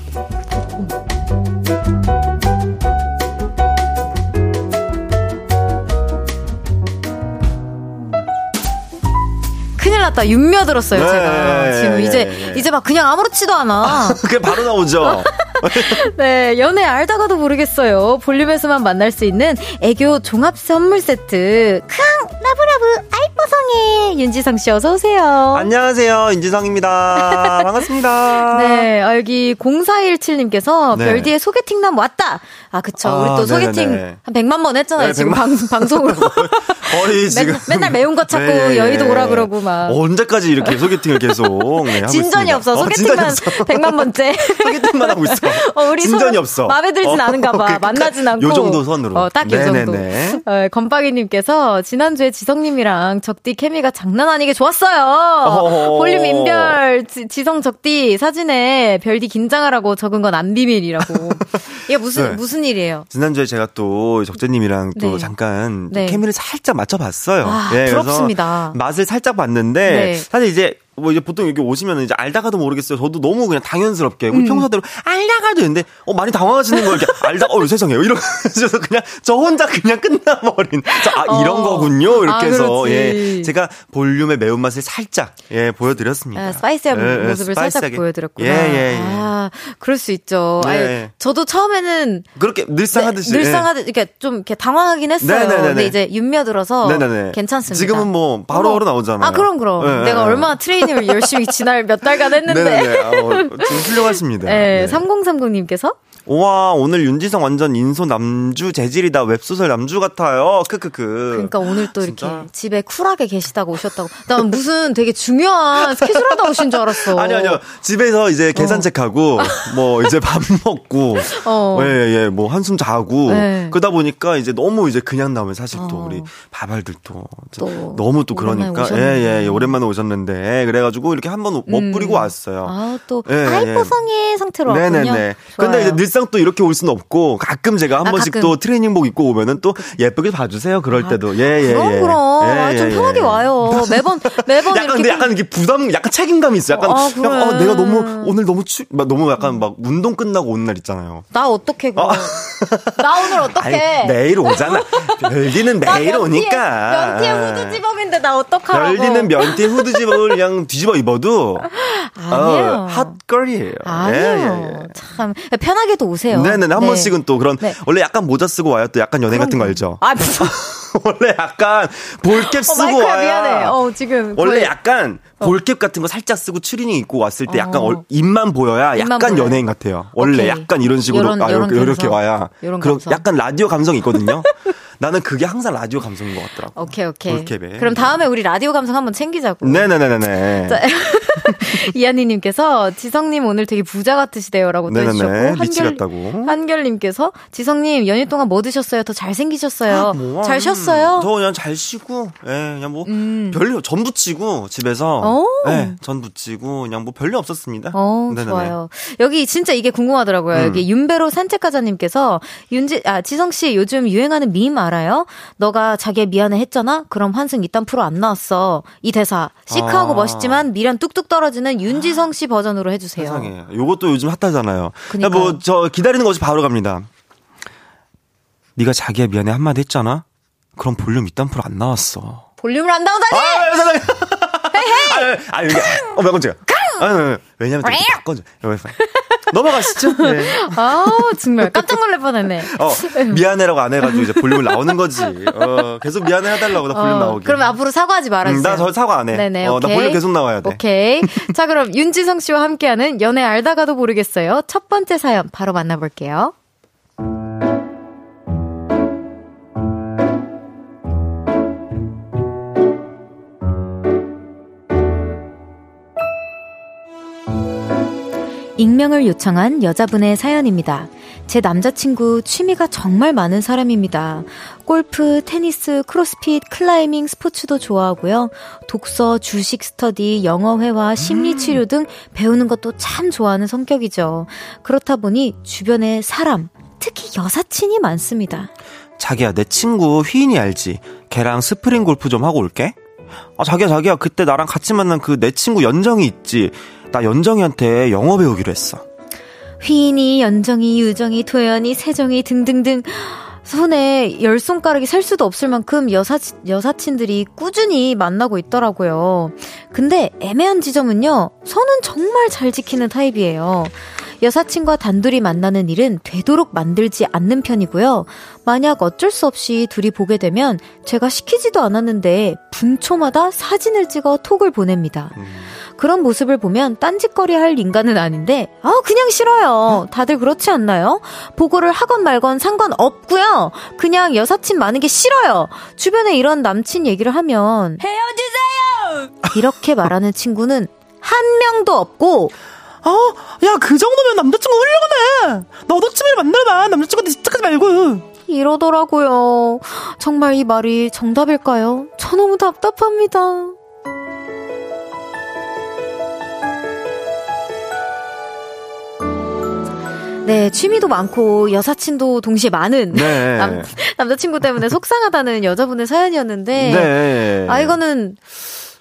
큰일 났다. 윤며들었어요, 네, 제가. 지금 예, 이제, 예. 이제 막 그냥 아무렇지도 않아. *laughs* 그게 바로 나오죠. *laughs* 네, 연애 알다가도 모르겠어요. 볼륨에서만 만날 수 있는 애교 종합 선물 세트. 캉! Love love 아이뽀성해! 윤지성 씨 어서오세요. 안녕하세요. 윤지성입니다. *laughs* 반갑습니다. 네, 아, 여기 0417님께서 네. 별디의 소개팅남 왔다. 아, 그쵸. 아, 우리 또 소개팅 네네네. 한 100만 번 했잖아요. 네, 지금 100만 방, 방송으로. 거의 지금. 맨, 맨날 매운 거 찾고 예, 예, 여의도 예. 오라 그러고 막. 언제까지 이렇게 소개팅을 계속 네, 진전이. 없어. 어, 소개팅만 없어. *laughs* 100만 번째. 소개팅만 하고 있어. *laughs* 어, 우리 진전이 없어. 마음에 들진 어, 않은가 봐. 만나진 않고. 요 정도 선으로. 어, 딱 요 정도. 네네네. 어, 건빵이님께서 지난주에 지성님이랑 적디 케미가 장난 아니게 좋았어요. 볼륨 인별 지, 성 적디 사진에 별디 긴장하라고 적은 건 안 비밀이라고. *laughs* 이게 무슨 네. 무슨 일이에요? 지난주에 제가 또 적재님이랑 또 네. 잠깐 또 네. 케미를 살짝 맞춰봤어요. 아, 예, 부럽습니다. 맛을 살짝 봤는데 네. 사실 이제 뭐 이제 보통 여기 오시면 이제 알다가도 모르겠어요. 저도 너무 그냥 당연스럽게 음. 우리 평소대로 알다가도 했는데 어 많이 당황하시는 거예요. 이렇게 *laughs* 알다 어 세상에 이러면서 *laughs* 그냥 저 혼자 그냥 끝나버린 저, 아 이런 어. 거군요. 이렇게 아, 해서. 예 제가 볼륨의 매운맛을 살짝 예 보여드렸습니다. 아, 스파이시한 예, 예, 모습을 살짝 스파이시하게. 보여드렸구나. 예, 예, 예. 아, 그럴 수 있죠. 네. 아유, 저도 처음에는 그렇게 늘상 하듯이 네, 늘상 예. 하듯 이렇게 좀 이렇게 당황하긴 했어요. 네네네네. 근데 이제 윤며 들어서 네네네. 괜찮습니다. 지금은 뭐 바로 어머. 바로 나오잖아요. 아 그럼 그럼. 네, 내가 네. 얼마나 트레이 닝을 *laughs* 열심히 지날 몇 달간 했는데. 네네네. 아, 어, 좀 훌륭하십니다. 네, 네. 3030님께서 와 오늘 윤지성 완전 인소 남주 재질이다 웹소설 남주 같아요. 크크크. 그러니까 오늘 또 이렇게 진짜? 집에 쿨하게 계시다가 오셨다고. 난 무슨 되게 중요한 스케줄 하다 오신 줄 알았어. *laughs* 아니 아니요 집에서 이제 계산 체크하고 *laughs* 뭐 이제 밥 먹고 어. 예예 뭐 한숨 자고 네. 그러다 보니까 이제 너무 이제 그냥 나오면 사실 또 어. 우리 바발들도 또 너무 또 그러니까. 예예 오랜만에 오셨는데 그래가지고 이렇게 한번 멋부리고 왔어요. 아, 또 예, 예. 아이뽀성의 상태로 왔군요. 네네네. 좋아요. 근데 이제 늘상 또 이렇게 올 수는 없고 가끔 제가 한 아, 번씩 가끔. 또 트레이닝복 입고 오면은 또 예쁘게 봐주세요. 그럴 때도 예예 예, 그럼 예. 그럼 예, 아, 좀 예, 편하게 예. 와요. 매번 매번 약간 이렇게 약간 이게 부담, 약간 책임감이 있어. 약간, 아, 약간 어, 그래. 내가 너무 오늘 너무 추, 막 너무 약간 막 운동 끝나고 오는 날 있잖아요. 나 어떻게 그럼? 나 오늘 어떻게? 매일 오잖아. 별디는 매일 오니까. 면티에 후드 집업인데 나 어떡하라고? 별디는 면티 후드 집업을 그냥 뒤집어 입어도 아니에요. 어, 핫걸이에요. 아니에요. 예, 예, 예. 참 편하게 도 오세요. 네네네 한 네. 번씩은 또 그런 네. 원래 약간 모자 쓰고 와야 또 약간 연예 같은 거 알죠? 아 무슨? *laughs* 원래 약간 볼캡 어, 쓰고 마이크야 와야 미안해. 어 지금 원래 거의- 약간 볼캡 같은 거 살짝 쓰고 추리닝 입고 왔을 때 약간 어. 얼- 입만 보여야 입만 약간 보여요. 연예인 같아요. 원래 오케이. 약간 이런 식으로 요런- 아, 요런 이렇게, 이렇게. 와야 요런 그런. 약간 라디오 감성이 있거든요. *laughs* 나는 그게 항상 라디오 감성인 것 같더라고. 오케이 오케이. 볼캡에. 그럼 다음에 우리 라디오 감성 한번 챙기자고. 네네네네네. *laughs* 자, *laughs* 이한희님께서 지성님 오늘 되게 부자 같으시대요라고. 해주셨고 같다고. 한결님께서 지성님 연휴 동안 뭐 드셨어요? 더 잘생기셨어요. 뭐, 잘 음, 쉬었어요? 저 그냥 잘 쉬고, 예, 그냥 뭐, 음. 별일, 전 부 치고, 집에서. 오. 예, 전 부치고, 그냥 뭐 별일 없었습니다. 어, 네네네. 좋아요. 여기 진짜 이게 궁금하더라고요. 음. 여기 윤배로 산책가자님께서 윤지, 아, 지성 씨 요즘 유행하는 밈 알아요? 너가 자기의 미안해 했잖아? 그럼 환승 이딴 프로 안 나왔어. 이 대사. 시크하고 아. 멋있지만 미련 뚝뚝 떨어지는 윤지성 씨 버전으로 해주세요. 세상에. 요것도 요즘 핫하잖아요. 그니까요. 뭐, 저, 기다리는 거 없이 바로 갑니다. 네가 자기야 미안해 한마디 했잖아? 그럼 볼륨 이딴 프로 안 나왔어. 볼륨을 안 나오다니! 아. 아, 아, 이게, 어, 몇 번째가. 아, 왜냐면 또 바꿔줘. 넘어가시죠? 네. 아우, 정말 깜짝 놀랄 뻔했네. 어, 미안해라고 안 해가지고 이제 볼륨을 나오는 거지. 어, 계속 미안해 해달라고 나 볼륨 어, 나오게. 그럼 앞으로 사과하지 말아주세요. 음, 나도 사과 안 해. 네네, 어, 나 오케이. 볼륨 계속 나와야 돼. 오케이. 자, 그럼 윤지성 씨와 함께하는 연애 알다가도 모르겠어요. 첫 번째 사연 바로 만나볼게요. 익명을 요청한 여자분의 사연입니다. 제 남자친구 취미가 정말 많은 사람입니다. 골프, 테니스, 크로스핏, 클라이밍, 스포츠도 좋아하고요. 독서, 주식 스터디, 영어 회화, 심리 치료 등 배우는 것도 참 좋아하는 성격이죠. 그렇다 보니 주변에 사람, 특히 여사친이 많습니다. 자기야, 내 친구 휘인이 알지? 걔랑 스크린 골프 좀 하고 올게. 아, 자기야, 자기야, 그때 나랑 같이 만난 그 내 친구 연정이 있지? 나 연정이한테 영어 배우기로 했어. 휘인이, 연정이, 유정이, 도연이, 세정이 등등등. 손에 열 손가락이 셀 수도 없을 만큼 여사, 여사친들이 꾸준히 만나고 있더라고요. 근데 애매한 지점은요, 손은 정말 잘 지키는 타입이에요. 여사친과 단둘이 만나는 일은 되도록 만들지 않는 편이고요. 만약 어쩔 수 없이 둘이 보게 되면 제가 시키지도 않았는데 분초마다 사진을 찍어 톡을 보냅니다. 그런 모습을 보면 딴짓거리 할 인간은 아닌데, 아, 그냥 싫어요. 다들 그렇지 않나요? 보고를 하건 말건 상관없고요. 그냥 여사친 많은 게 싫어요. 주변에 이런 남친 얘기를 하면, 헤어지세요! 이렇게 말하는 친구는 한 명도 없고, 어, 야, 그 정도면 남자친구 훌륭하네. 너도 취미를 만들어봐. 남자친구한테 집착하지 말고. 이러더라고요. 정말 이 말이 정답일까요? 저 너무 답답합니다. 네, 취미도 많고 여사친도 동시에 많은 네. *laughs* 남, 남자친구 때문에 속상하다는 여자분의 사연이었는데 네. 아 이거는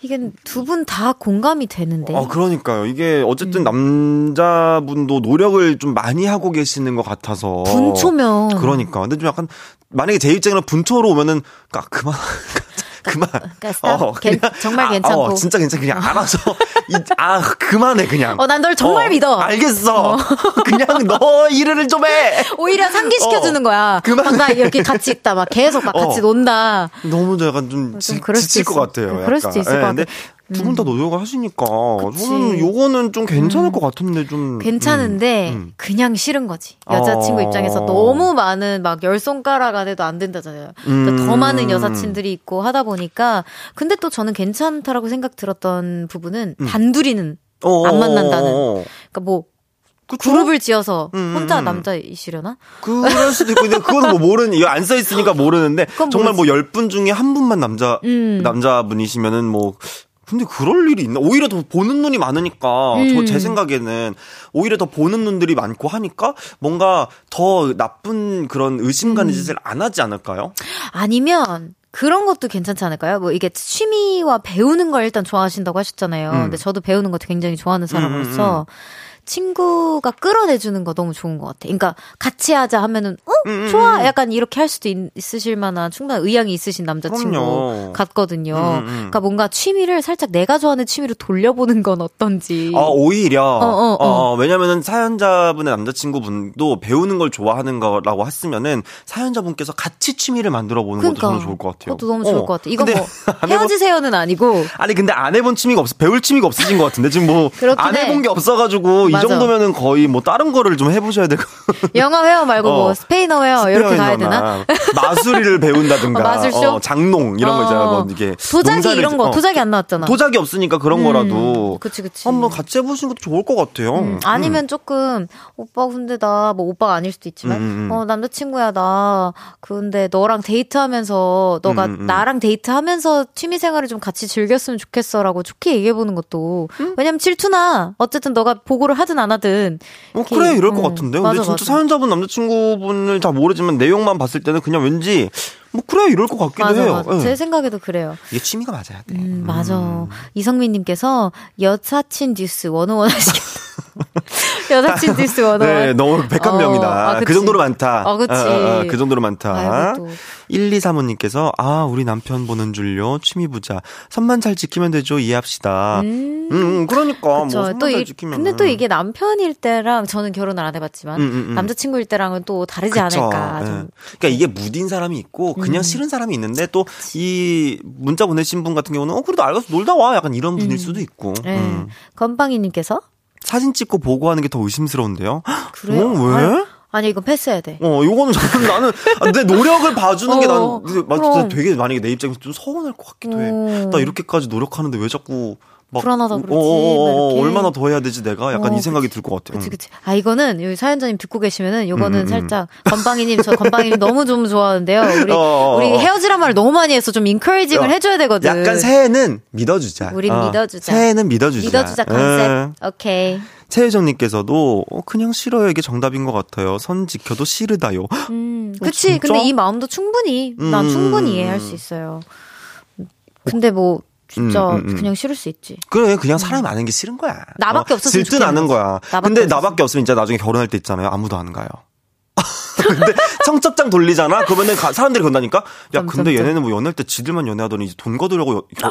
이게 두 분 다 공감이 되는데. 아, 그러니까요. 이게 어쨌든 음. 남자분도 노력을 좀 많이 하고 계시는 것 같아서. 분초면 그러니까. 근데 좀 약간 만약에 제 입장에는 분초로 오면은 아, 그만 *laughs* 그만. 그러니까 스탑. 괜- 정말 아, 괜찮고. 어, 진짜 괜찮. 그냥 알아서. 이, 아 그만해 그냥. 어, 난 널 정말 어, 믿어. 알겠어. *laughs* 그냥 너 일을 좀 해. 오히려 상기시켜주는 어, 거야. 그만해. 막나 이렇게 같이 있다, 막 계속 막 *laughs* 같이 어. 논다. 너무 저 약간 좀, 좀 지, 그럴 지칠 것. 같아요. 그럴 약간. 수도 있을 예, 것 근데 같아. 두 분 다 노력을 하시니까 그치. 저는 요거는 좀 괜찮을 것 같은데 좀 괜찮은데 음, 음. 그냥 싫은 거지. 여자친구 어. 입장에서 너무 많은 막 열 손가락 안에도 안 된다잖아요. 그러니까 음. 더 많은 여사친들이 있고 하다 보니까 근데 또 저는 괜찮다라고 생각 들었던 부분은 단둘이는 어, 안 만난다는. 어, 어, 어. 그러니까 뭐 그쵸? 그룹을 지어서 음, 혼자 음. 남자이시려나? 그럴 수도 있고 근데 그거는 뭐 모르는 이거 안 써 있으니까 모르는데 정말. 뭐열 분 중에 한 분만 남자 음. 남자분이시면은 뭐 근데 그럴 일이 있나? 오히려 더 보는 눈이 많으니까 음. 저제 생각에는 오히려 더 보는 눈들이 많고 하니까 뭔가 더 나쁜 그런 의심 음. 가는 짓을 안 하지 않을까요? 아니면 그런 것도 괜찮지 않을까요? 뭐 이게 취미와 배우는 걸 일단 좋아하신다고 하셨잖아요. 음. 근데 저도 배우는 것도 굉장히 좋아하는 사람으로서 친구가 끌어내주는 거 너무 좋은 것 같아. 그러니까 같이 하자 하면은 어 음, 음, 좋아 음. 약간 이렇게 할 수도 있, 으실 만한 충분한 의향이 있으신 남자친구 그럼요. 같거든요. 음, 음. 그러니까 뭔가 취미를 살짝 내가 좋아하는 취미로 돌려보는 건 어떤지. 아, 오히려. 어, 어, 어. 어, 왜냐면은 사연자분의 남자친구분도 배우는 걸 좋아하는 거라고 했으면은 사연자분께서 같이 취미를 만들어 보는 것도 저는 좋을 것 같아요. 그것도 너무 좋을 어. 것 같아. 이건 근데 뭐 *laughs* 안 해본- 헤어지세요는 아니고 아니 근데 안 해본 취미가 없어 배울 취미가 없으신 것 같은데 지금 뭐 안 해. 해본 게 없어가지고 이 맞아. 정도면은 거의 뭐 다른 거를 좀 해보셔야 되고 *laughs* 영어 회화 말고 뭐 어. 스페인어 회화 이렇게 가야 되나? *laughs* 마술이를 배운다든가 어, 마술쇼? 어, 장농 이런 거 있잖아요. 뭐 어. 이게 도자기 이런 거 어, 도자기 안 나왔잖아. 도자기 없으니까 그런 음, 거라도 그치 그치. 한번 같이 해보시는 것도 좋을 것 같아요. 음, 아니면 조금 오빠 근데 나 뭐 오빠가 아닐 수도 있지만 음, 음, 음. 어 남자친구야 나 근데 너랑 데이트하면서 너가 음, 음. 나랑 데이트하면서 취미 생활을 좀 같이 즐겼으면 좋겠어라고 좋게 얘기해 보는 것도 음? 왜냐면 질투나 어쨌든 너가 보고를 하든 안 하든 어, 그래, 이럴 것 음, 같은데. 근데 맞아, 진짜 맞아. 사연자분 남자친구분을 잘 모르지만 내용만 봤을 때는 그냥 왠지, 뭐, 그래, 이럴 것 같기도 맞아 해요. 맞아 예. 제 생각에도 그래요. 이게 취미가 맞아야 돼. 음, 맞아. 이성민님께서 여사친 듀스 원어원 하시겠다. *laughs* 여사친 듀스 원어원. 네, 너무 백한명이다. 어, 아, 그. 정도로 많다. 어, 그치. 그 정도로 많다. 아이고, 또. 1235님께서, 아, 우리 남편 보는 줄요. 취미 부자. 선만 잘 지키면 되죠. 이해합시다. 음, 음. 음, 그러니까, 그쵸. 뭐, 선만 또잘 이, 지키면. 근데 또 이게 남편일 때랑 저는 결혼을 안 해봤지만 음, 음, 음. 남자친구일 때랑은 또 다르지 않을까. 예. 좀. 그러니까 이게 무딘 사람이 있고 그냥 음. 싫은 사람이 있는데 또 이 문자 보내신 분 같은 경우는 어 그래도 알아서 놀다 와 약간 이런 분일 수도 있고 네. 음. 건빵이님께서 사진 찍고 보고하는 게 더 의심스러운데요. 그래요? 어, 왜? 아유, 아니 이건 패스해야 돼. 어, 요거는 저는 나는 아, 내 노력을 봐주는 게 어, 난, 맞 그럼. 되게 만약에 내 입장에서 좀 서운할 것 같기도 해. 어. 나 이렇게까지 노력하는데 왜 자꾸 불안하다 그러지. 어, 얼마나 더 해야 되지 내가 약간 어, 이 생각이. 들 것 같아. 그치, 그치. 아, 이거는 여기 사연자님 듣고 계시면은 요거는 음, 음, 살짝 건방이님, 저 건방이님 너무 좀 좋아하는데요. 우리, 어, 어, 어. 우리 헤어지란 말을 너무 많이 해서 좀 인커리징을 어, 해줘야 되거든. 약간 새해는 믿어주자. 우린 어, 믿어주자. 새해는 믿어주자. 믿어주자 예. 컨셉. 오케이. 최혜정님께서도 어, 그냥 싫어요. 이게 정답인 것 같아요. 선 지켜도 싫으다요. 음, *gasps* 어, 그치. 진짜? 근데 이 마음도 충분히, 난 음. 충분히 이해할 수 있어요. 근데 뭐, 진짜 음, 음, 음. 그냥 싫을 수 있지. 그래, 그냥 사람이 많은 게 싫은 거야. 나밖에 없었으면 질투 나는 좋겠는 거야. 나밖에 근데 없었으면. 나밖에 없으면 이제 나중에 결혼할 때 있잖아요. 아무도 안 가요. 근데 청첩장 돌리잖아. 그러면은 가- 사람들이 건다니까. 야, 근데. 얘네는 뭐 연애할 때 지들만 연애하더니 이제 돈 거두려고 여- 여-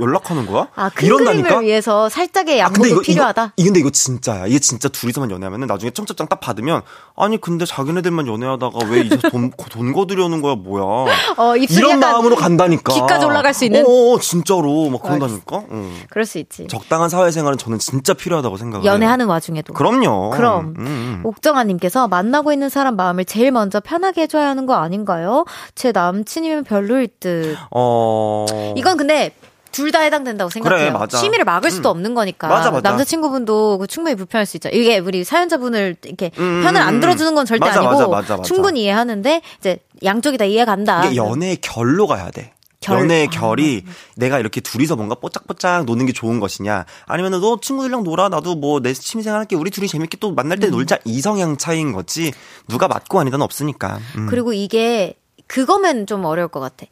연락하는 거야? 아, 큰 이런다니까. 그림을 위해서 살짝의 아, 양보도 필요하다. 이거, 이 근데 이거 진짜야. 이게 진짜 둘이서만 연애하면은 나중에 청첩장 딱 받으면 아니 근데 자기네들만 연애하다가 왜 이제 돈, 돈 거두려는 거야 뭐야. 어, 이런 마음으로 간다니까. 귀까지 올라갈 수 있는? 어, 어, 진짜로 막 그런다니까. 응. 그럴 수 있지. 적당한 사회생활은 저는 진짜 필요하다고 생각해요. 연애하는 와중에도. 그럼요. 그럼. 음, 음. 옥정아님께서 만나고 있는 사람 마음을 제일 먼저 편하게 해줘야 하는 거 아닌가요? 제 남친이면 별로일 듯. 어. 이건 근데 둘다 해당된다고 생각해요. 그래, 맞아. 취미를 막을 수도 음. 없는 거니까. 맞아, 맞아. 남자친구분도 그 충분히 불편할 수 있죠. 이게 우리 사연자분을 이렇게 음, 편을 안 음, 들어주는 건 절대 맞아, 아니고 맞아, 맞아, 맞아. 충분히 이해하는데 이제 양쪽이 다 이해간다. 이게 연애의 결로 가야 돼. 결. 연애의 아, 결이 내가 이렇게 둘이서 뭔가 뽀짝뽀짝 노는 게 좋은 것이냐 아니면 너 친구들이랑 놀아 나도 뭐 내 취미생활 할게 우리 둘이 재밌게 또 만날 때 음. 놀자 이성향 차이인 거지 누가 맞고 아니다는 없으니까 음. 그리고 이게 그거면 좀 어려울 것 같아.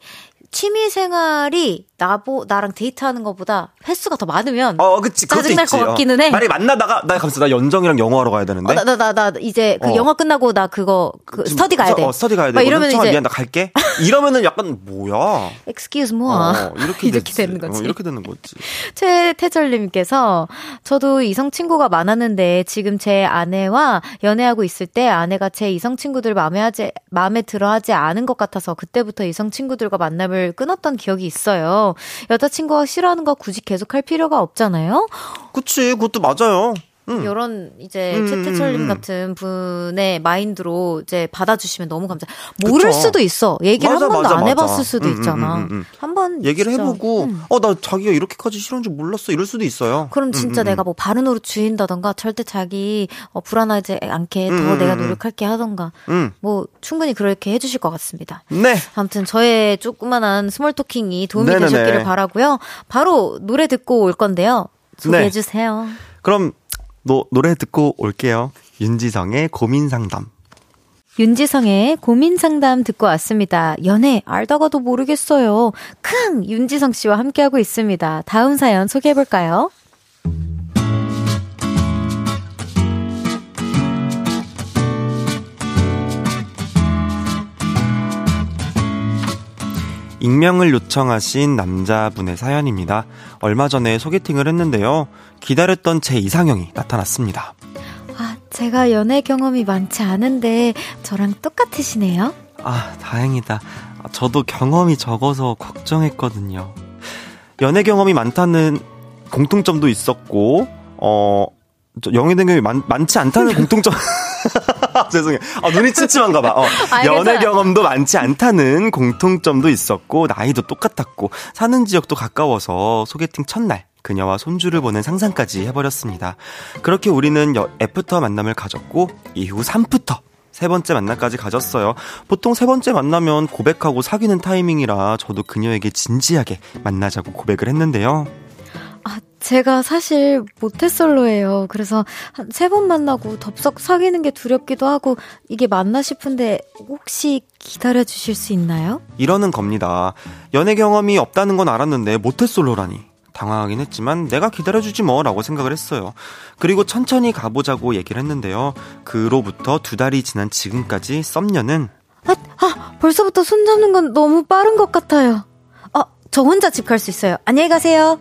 취미 생활이 나보 나랑 데이트하는 것보다 횟수가 더 많으면 어 그치 짜증날 것 같기는 해. 만약에 만나다가 나 감사 나 연정이랑 영어하러 가야 되는데 어, 나, 나, 나, 나, 이제 그 어. 영화 끝나고 나 그거, 그 스터디 가야 돼. 어, 스터디 가야 돼. 막 이러면 이제, 미안 나 갈게. 이러면은 약간 뭐야? *laughs* excuse me. 어, 이렇게 이렇게. 되는 거지. 어, 이렇게 되는 거지. *laughs* 최태절님께서 저도 이성 친구가 많았는데 지금 제 아내와 연애하고 있을 때 아내가 제 이성 친구들 마음에 하지 마음에 들어하지 않은 것 같아서 그때부터 이성 친구들과 만남을 끊었던 기억이 있어요. 여자친구가 싫어하는 거 굳이 계속 할 필요가 없잖아요. 그치, 그것도 맞아요. 응. 이런 이제 음, 최태철님 음, 음. 같은 분의 마인드로 이제 받아주시면 너무 감사. 모를 그쵸. 수도 있어. 얘기를 맞아, 한 번도 맞아, 안 맞아. 해봤을 수도 음, 음, 있잖아. 음, 음, 음. 한번 얘기를 진짜, 해보고, 음. 어, 나 자기가 이렇게까지 싫은 줄 몰랐어. 이럴 수도 있어요. 그럼 진짜 음, 음, 내가 음. 뭐 바른 노릇 주인다던가 절대 자기 어, 불안하지 않게 더 음, 음, 내가 음. 노력할게 하던가 음. 뭐 충분히 그렇게 해주실 것 같습니다. 네. 아무튼 저의 조그만한 스몰 토킹이 도움이 네네네. 되셨기를 바라고요. 바로 노래 듣고 올 건데요. 소개해 네. 주세요. 그럼, 노, 노래 듣고 올게요. 윤지성의 고민 상담. 윤지성의 고민 상담 듣고 왔습니다. 연애 알다가도 모르겠어요. 큰 윤지성 씨와 함께하고 있습니다. 다음 사연 소개해 볼까요? 익명을 요청하신 남자분의 사연입니다. 얼마 전에 소개팅을 했는데요. 기다렸던 제 이상형이 나타났습니다. 아, 제가 연애 경험이 많지 않은데 저랑 똑같으시네요. 아, 다행이다. 아, 저도 경험이 적어서 걱정했거든요. 연애 경험이 많다는 공통점도 있었고, 어, 저 연애 경험이 많, 많지 않다는 *laughs* 공통점. *laughs* 죄송해요. 아, 눈이 침침한가 봐. 어, 아, 연애. 경험도 많지 않다는 공통점도 있었고, 나이도 똑같았고, 사는 지역도 가까워서 소개팅 첫날, 그녀와 손주를 보는 상상까지 해버렸습니다. 그렇게 우리는 여- 애프터 만남을 가졌고, 이후 삼프터 세 번째 만남까지 가졌어요. 보통 세 번째 만나면 고백하고 사귀는 타이밍이라 저도 그녀에게 진지하게 만나자고 고백을 했는데요. 아, 제가 사실 모태솔로예요. 그래서 한 세 번 만나고 덥석 사귀는 게 두렵기도 하고 이게 맞나 싶은데 혹시 기다려 주실 수 있나요? 이러는 겁니다. 연애 경험이 없다는 건 알았는데 모태솔로라니. 당황하긴 했지만 내가 기다려주지 뭐 라고 생각을 했어요. 그리고 천천히 가보자고 얘기를 했는데요. 그로부터 두 달이 지난 지금까지 썸녀는 아, 아, 벌써부터 손 잡는 건 너무 빠른 것 같아요. 어, 저 혼자 집 갈 수 있어요. 안녕히 가세요.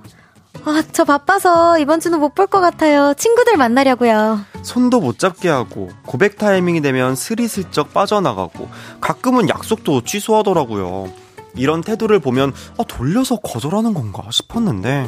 아, 저 바빠서 이번 주는 못 볼 것 같아요. 친구들 만나려고요. 손도 못 잡게 하고 고백 타이밍이 되면 스리슬쩍 빠져나가고 가끔은 약속도 취소하더라고요. 이런 태도를 보면 아, 돌려서 거절하는 건가 싶었는데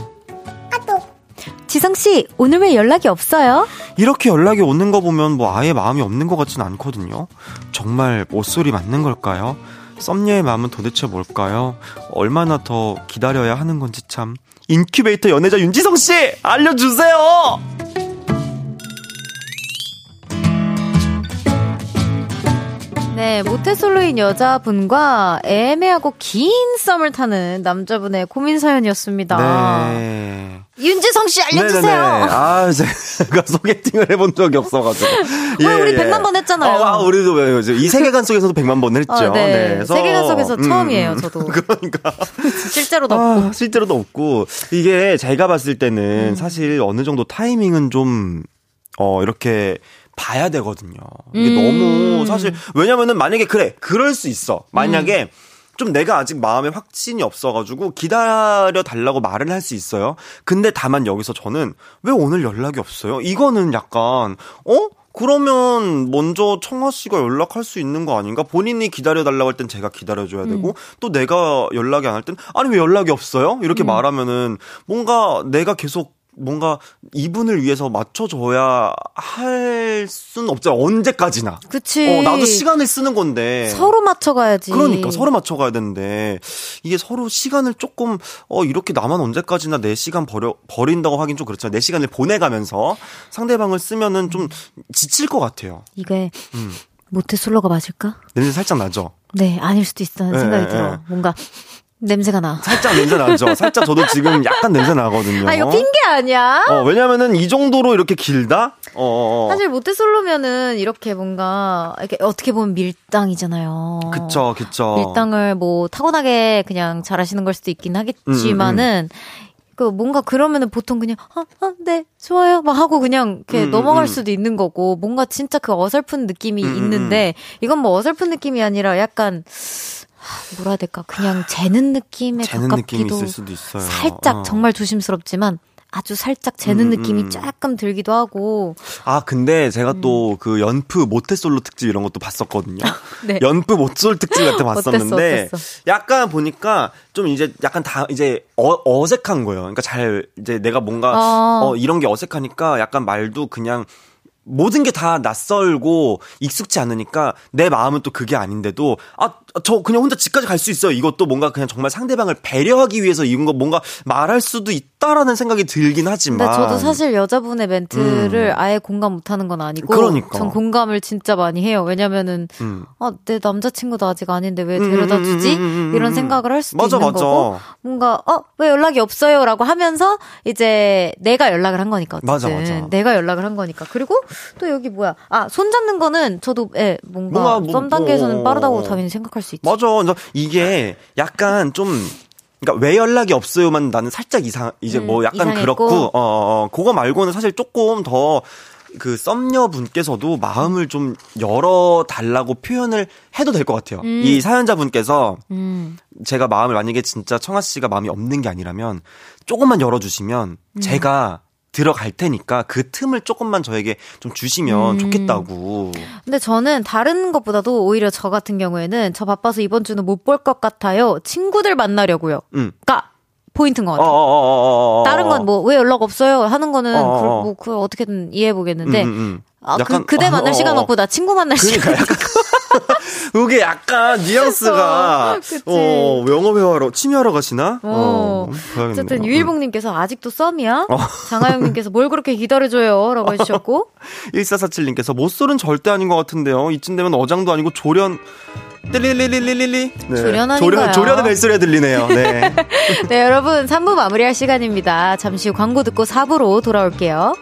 지성 씨, 오늘 왜 연락이 없어요? 이렇게 연락이 오는 거 보면 뭐 아예 마음이 없는 것 같진 않거든요. 정말 모쏠이 맞는 걸까요? 썸녀의 마음은 도대체 뭘까요? 얼마나 더 기다려야 하는 건지 참. 인큐베이터 연애자 윤지성 씨 알려주세요. 네, 모태솔로인 여자분과 애매하고 긴 썸을 타는 남자분의 고민 사연이었습니다. 네. 윤지성 씨 알려주세요. 네네네. 아, 제가 소개팅을 해본 적이 없어가지고. 예, 우리 100만 예. 번 했잖아요. 아, 우리도 이 세계관 속에서도 100만 번 했죠. 아, 네. 네. 세계관 속에서 음, 처음이에요, 저도. *laughs* 그러니까. *laughs* 실제로도 아, 없고. 실제로도 없고. 이게 제가 봤을 때는 음. 사실 어느 정도 타이밍은 좀, 어, 이렇게 봐야 되거든요. 이게 음. 너무 사실 왜냐면은 만약에 그래 그럴 수 있어. 만약에 음. 좀 내가 아직 마음에 확신이 없어가지고 기다려 달라고 말을 할 수 있어요. 근데 다만 여기서 저는 왜 오늘 연락이 없어요? 이거는 약간 어? 그러면 먼저 청아 씨가 연락할 수 있는 거 아닌가? 본인이 기다려 달라고 할 땐 제가 기다려 줘야 되고 음. 또 내가 연락이 안 할 땐 아니 왜 연락이 없어요? 이렇게 음. 말하면은 뭔가 내가 계속 뭔가 이분을 위해서 맞춰줘야 할 수는 없잖아. 언제까지나. 그치. 어, 나도 시간을 쓰는 건데. 서로 맞춰가야지. 그러니까 서로 맞춰가야 되는데 이게 서로 시간을 조금 어 이렇게 나만 언제까지나 내 시간 버려 버린다고 하긴 좀 그렇죠. 내 시간을 보내가면서 상대방을 쓰면은 좀 지칠 것 같아요. 이게 음. 모태솔로가 맞을까? 냄새 살짝 나죠. 네, 아닐 수도 있다는 네, 생각이 네, 들어. 네. 뭔가 냄새가 나. 살짝 냄새 나죠. 살짝 저도 지금 약간 냄새 나거든요. 아, 이거 핑계 아니야? 어, 왜냐면은 이 정도로 이렇게 길다? 어, 어, 어. 사실 모태솔로면은 이렇게 뭔가, 이렇게 어떻게 보면 밀당이잖아요. 그쵸, 그쵸. 밀당을 뭐 타고나게 그냥 잘하시는 걸 수도 있긴 하겠지만은, 음, 음. 음. 그 뭔가 그러면은 보통 그냥 아, 아, 네, 좋아요. 막 하고 그냥 이렇게 음, 넘어갈 음. 수도 있는 거고 뭔가 진짜 그 어설픈 느낌이 음, 있는데 이건 뭐 어설픈 느낌이 아니라 약간 뭐라 해야 될까 그냥 재는 느낌에 재는 가깝기도 느낌이 있을 수도 있어요. 살짝 어. 정말 조심스럽지만 아주 살짝 재는 음, 느낌이 음. 조금 들기도 하고. 아, 근데 제가 음. 또그 연프 모태솔로 특집 이런 것도 봤었거든요. *laughs* 네. 연프 모솔 특집 같은 *laughs* 봤었는데 어땠어, 어땠어? 약간 보니까 좀 이제 약간 다 이제 어, 어색한 거예요. 그러니까 잘 이제 내가 뭔가 어, 어 이런 게 어색하니까 약간 말도 그냥 모든 게 다 낯설고 익숙치 않으니까 내 마음은 또 그게 아닌데도 아 저 그냥 혼자 집까지 갈 수 있어요. 이것도 뭔가 그냥 정말 상대방을 배려하기 위해서 이건 거 뭔가 말할 수도 있다라는 생각이 들긴 하지만. 근데 저도 사실 여자분의 멘트를 음. 아예 공감 못하는 건 아니고. 그러니까. 전 공감을 진짜 많이 해요. 왜냐면은 음. 아내 남자친구도 아직 아닌데 왜 데려다 음, 음, 주지? 음, 이런 생각을 할 수도 맞아, 있는 맞아. 거고. 뭔가 어 왜 연락이 없어요라고 하면서 이제 내가 연락을 한 거니까 어쨌든 맞아, 맞아. 내가 연락을 한 거니까 그리고 또 여기 뭐야 아 손 잡는 거는 저도 예 뭔가, 뭔가 뭐, 썸 단계에서는 뭐, 빠르다고 당연히 생각할 수 있죠. 맞아. 이게 약간 좀 그러니까 왜 연락이 없어요만 나는 살짝 이상 이제 음, 뭐 약간 이상했고. 그렇고 어, 어, 어 그거 말고는 사실 조금 더 그 썸녀 분께서도 마음을 좀 열어 달라고 표현을 해도 될 것 같아요. 음. 이 사연자 분께서 음. 제가 마음을 만약에 진짜 청아 씨가 마음이 없는 게 아니라면 조금만 열어주시면 음. 제가 들어갈 테니까 그 틈을 조금만 저에게 좀 주시면 음. 좋겠다고. 근데 저는 다른 것보다도 오히려 저 같은 경우에는 저 바빠서 이번 주는 못 볼 것 같아요. 친구들 만나려고요. 음. 가 포인트인 것 같아요. 어어어어어어. 다른 건 뭐 왜 연락 없어요 하는 거는 그, 뭐 그걸 어떻게든 이해해 보겠는데 음, 음, 음. 아, 그, 약간, 그, 그대 만날 어, 시간 없고 나 친구 만날 그러니까 시간 *laughs* 그게 약간 뉘앙스가 어, 어 영어 배워하러 취미하러 가시나? 어. 어 어쨌든 유일봉님께서 아직도 썸이야? 어. 장하영님께서 뭘 그렇게 기다려줘요?라고 해주셨고 *laughs* 1447님께서 모쏠은 절대 아닌 것 같은데요. 이쯤 되면 어장도 아니고 조련 띠리리리리리리. 네. 조련 아닌가요? 조련의 벨소리가 들리네요. 네. *laughs* 네, 여러분 3부 마무리할 시간입니다. 잠시 후 광고 듣고 4부로 돌아올게요.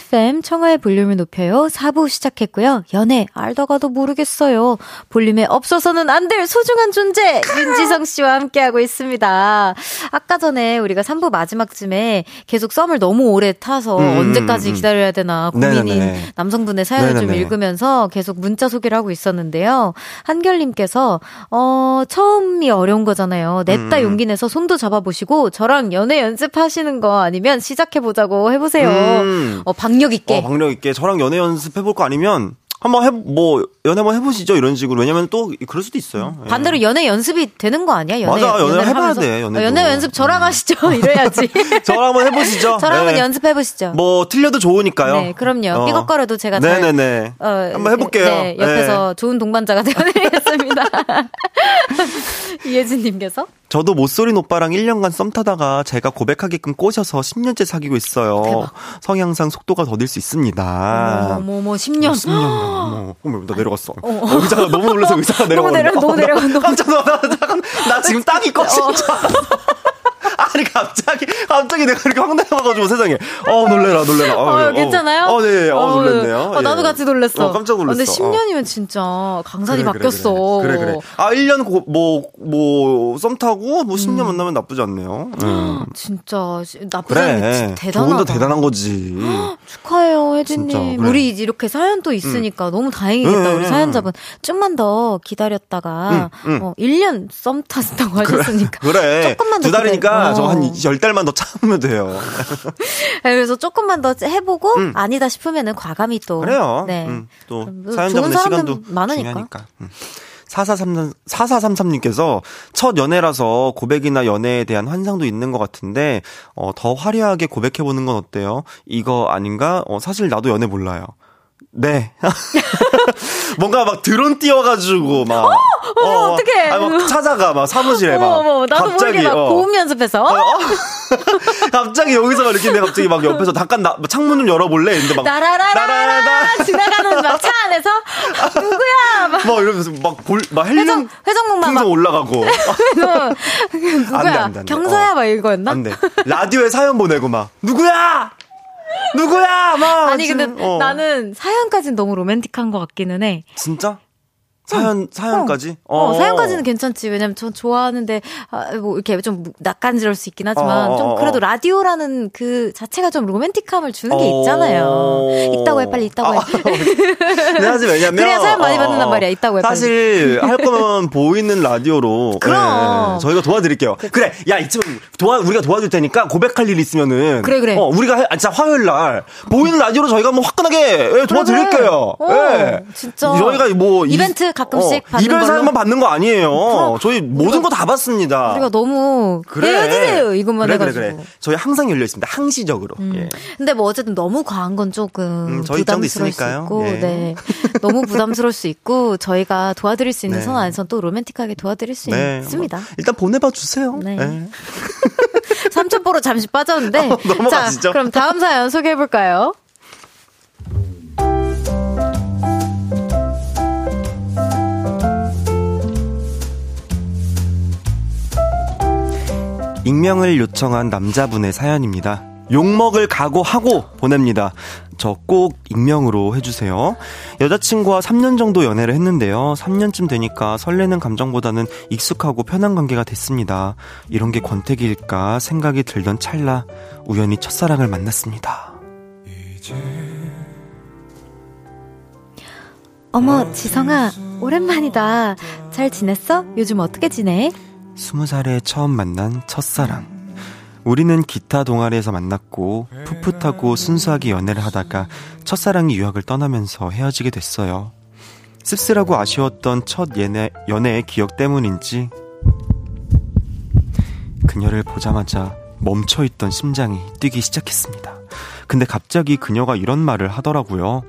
쿨 FM 청하의 볼륨을 높여요. 4부 시작했고요. 연애 알다가도 모르겠어요. 볼륨에 없어서는 안 될 소중한 존재 윤지성 씨와 함께하고 있습니다. 아까 전에 우리가 3부 마지막쯤에 계속 썸을 너무 오래 타서 음, 음 언제까지 음, 음. 기다려야 되나 고민인 네네네. 남성분의 사연을 네네네. 좀 읽으면서 계속 문자 소개를 하고 있었는데요. 한결님께서 어 처음이 어려운 거잖아요. 냈다 음. 용기 내서 손도 잡아보시고 저랑 연애 연습하시는 거 아니면 시작해보자고 해보세요. 음. 어, 박력 있게. 어, 박력 있게. 저랑 연애 연습해볼 거 아니면 한번 해, 뭐, 연애 한번 해보시죠. 이런 식으로. 왜냐면 또, 그럴 수도 있어요. 음. 반대로 연애 연습이 되는 거 아니야? 연애, 맞아, 연애 해봐야 하면서. 돼. 연애, 어, 연애 연습 저랑 음. 하시죠. *laughs* 이래야지. *laughs* 저랑 한번 해보시죠. 저랑 한번 네. 연습해보시죠. 뭐, 틀려도 좋으니까요. 네, 그럼요. 어. 삐걱거려도 제가 네네네. 잘, 어, 한번 해볼게요. 네, 옆에서 네. 좋은 동반자가 *laughs* 되어드리겠습니다. 이혜진님께서. 저도 못소린 오빠랑 1년간 썸 타다가 제가 고백하게끔 꼬셔서 10년째 사귀고 있어요. 대박. 성향상 속도가 더딜 수 있습니다. 어머, 어머, 10년. 10년. 어머, 어머, 나 내려갔어. 어, 어. 의자가 너무 놀라서 의자가 내려갔어. 너무 내려, 너무 내려가. 깜짝 놀랐다. 나 지금 땅이 꺼진 어. 줄 알았어. 아니 갑자기 갑자기 내가 이렇게 확 내려가가지고 세상에 어 놀래라 놀래라 어, 어, 괜찮아요? 어, 네, 어, 어 놀랬네요. 어, 나도 예. 같이 놀랬어. 어, 깜짝 놀랐어. 근데 10년이면 진짜 강산이 그래, 바뀌었어. 그래 그래, 그래 아 1년 뭐뭐 썸 타고 뭐 10년 음. 만나면 나쁘지 않네요. 음. *gasps* 진짜 나쁘지 그래. 대단하다. 더 대단한 거지. *gasps* 축하해요 혜진님. 그래. 우리 이렇게 사연 또 있으니까 음. 너무 다행이겠다. 네, 우리 사연자분 좀만 더 기다렸다가 음, 음. 어, 1년 썸 탔다고 하셨으니까 *laughs* 그래. 조금만 두 달이니까 저한 10달만 더 참으면 돼요. *laughs* 네, 그래서 조금만 더 해보고 음. 아니다 싶으면은 과감히 또. 그래요. 네. 음, 또 사연자분의 시간도 많으니까. 중요하니까. 음. 4433, 4433님께서 첫 연애라서 고백이나 연애에 대한 환상도 있는 것 같은데, 어, 더 화려하게 고백해보는 건 어때요? 이거 아닌가? 어, 사실 나도 연애 몰라요. 네. *laughs* 뭔가 막 드론 띄워가지고 막. 어, 어, 어. 아니, 막 찾아가, 막 사무실에 막. 어머, 어머, 나도 갑자기, 모르게 막 어. 고음 연습해서. 어, 어. *laughs* 갑자기 여기서 막 이렇게 내가 갑자기 막 옆에서 잠깐 나, 창문 좀 열어볼래? 근데 막. 나라라라라 지나가는 막 차 안에서 누구야? 막, 막 이러면서 막 볼, 막 헬륨. 회전목마 막. 올라가고. *laughs* 누구야? 안 돼, 안 돼, 안 돼. 경서야? 막 이거였나? 안 돼. 라디오에 사연 보내고 막. 누구야? 누구야? 막. 아니, 근데 어. 나는 사연까지는 너무 로맨틱한 것 같기는 해. 진짜? 사연 사연까지? 어, 어, 어 사연까지는 괜찮지. 왜냐면 전 좋아하는데 아, 뭐 이렇게 좀 낯간지러울 수 있긴 하지만 어, 어좀 어, 그래도 라디오라는 그 자체가 좀 로맨틱함을 주는 게 있잖아요. 있다고 해 빨리 있다고 해. 아, 네, 사실 왜냐면 그래야 사연 많이 받는단 말이야. 있다고 해. 사실 할 거면 보이는 라디오로 그럼 네, 저희가 도와드릴게요. 그, 그래, 야 이쯤 도와 우리가 도와줄 테니까 고백할 일 있으면은 그래 그래. 어, 우리가 해, 아, 진짜 화요일 날 보이는 라디오로 저희가 뭐 화끈하게 예, 도와드릴게요. 그래. 예. 진짜 저희가 뭐 이벤트 가끔씩 어, 받는 이별 사연만 받는 거 아니에요. 그럼, 저희 모든 거 다 받습니다. 우리가 너무 그래. 헤어지네요 이것만 그래, 해가지고. 그래, 그래. 저희 항상 열려 있습니다. 항시적으로. 음. 예. 근데 뭐 어쨌든 너무 과한 건 조금 음, 부담스러울 수 있고, 예. 네. 너무 부담스러울 수 있고 저희가 도와드릴 수 있는 네. 선 안에서 또 로맨틱하게 도와드릴 수 네. 있습니다. 뭐, 일단 보내봐 주세요. 네. *laughs* 네. 삼천포로 잠시 빠졌는데. *laughs* 어. 자, 그럼 다음 사연 소개해 볼까요? 익명을 요청한 남자분의 사연입니다. 욕먹을 각오하고 보냅니다. 저 꼭 익명으로 해주세요. 여자친구와 3년 정도 연애를 했는데요. 3년쯤 되니까 설레는 감정보다는 익숙하고 편한 관계가 됐습니다. 이런 게 권태기일까 생각이 들던 찰나 우연히 첫사랑을 만났습니다. 어머, 지성아, 오랜만이다. 잘 지냈어? 요즘 어떻게 지내? 스무 살에 처음 만난 첫사랑. 우리는 기타 동아리에서 만났고 풋풋하고 순수하게 연애를 하다가 첫사랑이 유학을 떠나면서 헤어지게 됐어요. 씁쓸하고 아쉬웠던 첫 연애, 연애의 기억 때문인지 그녀를 보자마자 멈춰있던 심장이 뛰기 시작했습니다. 근데 갑자기 그녀가 이런 말을 하더라고요. 어,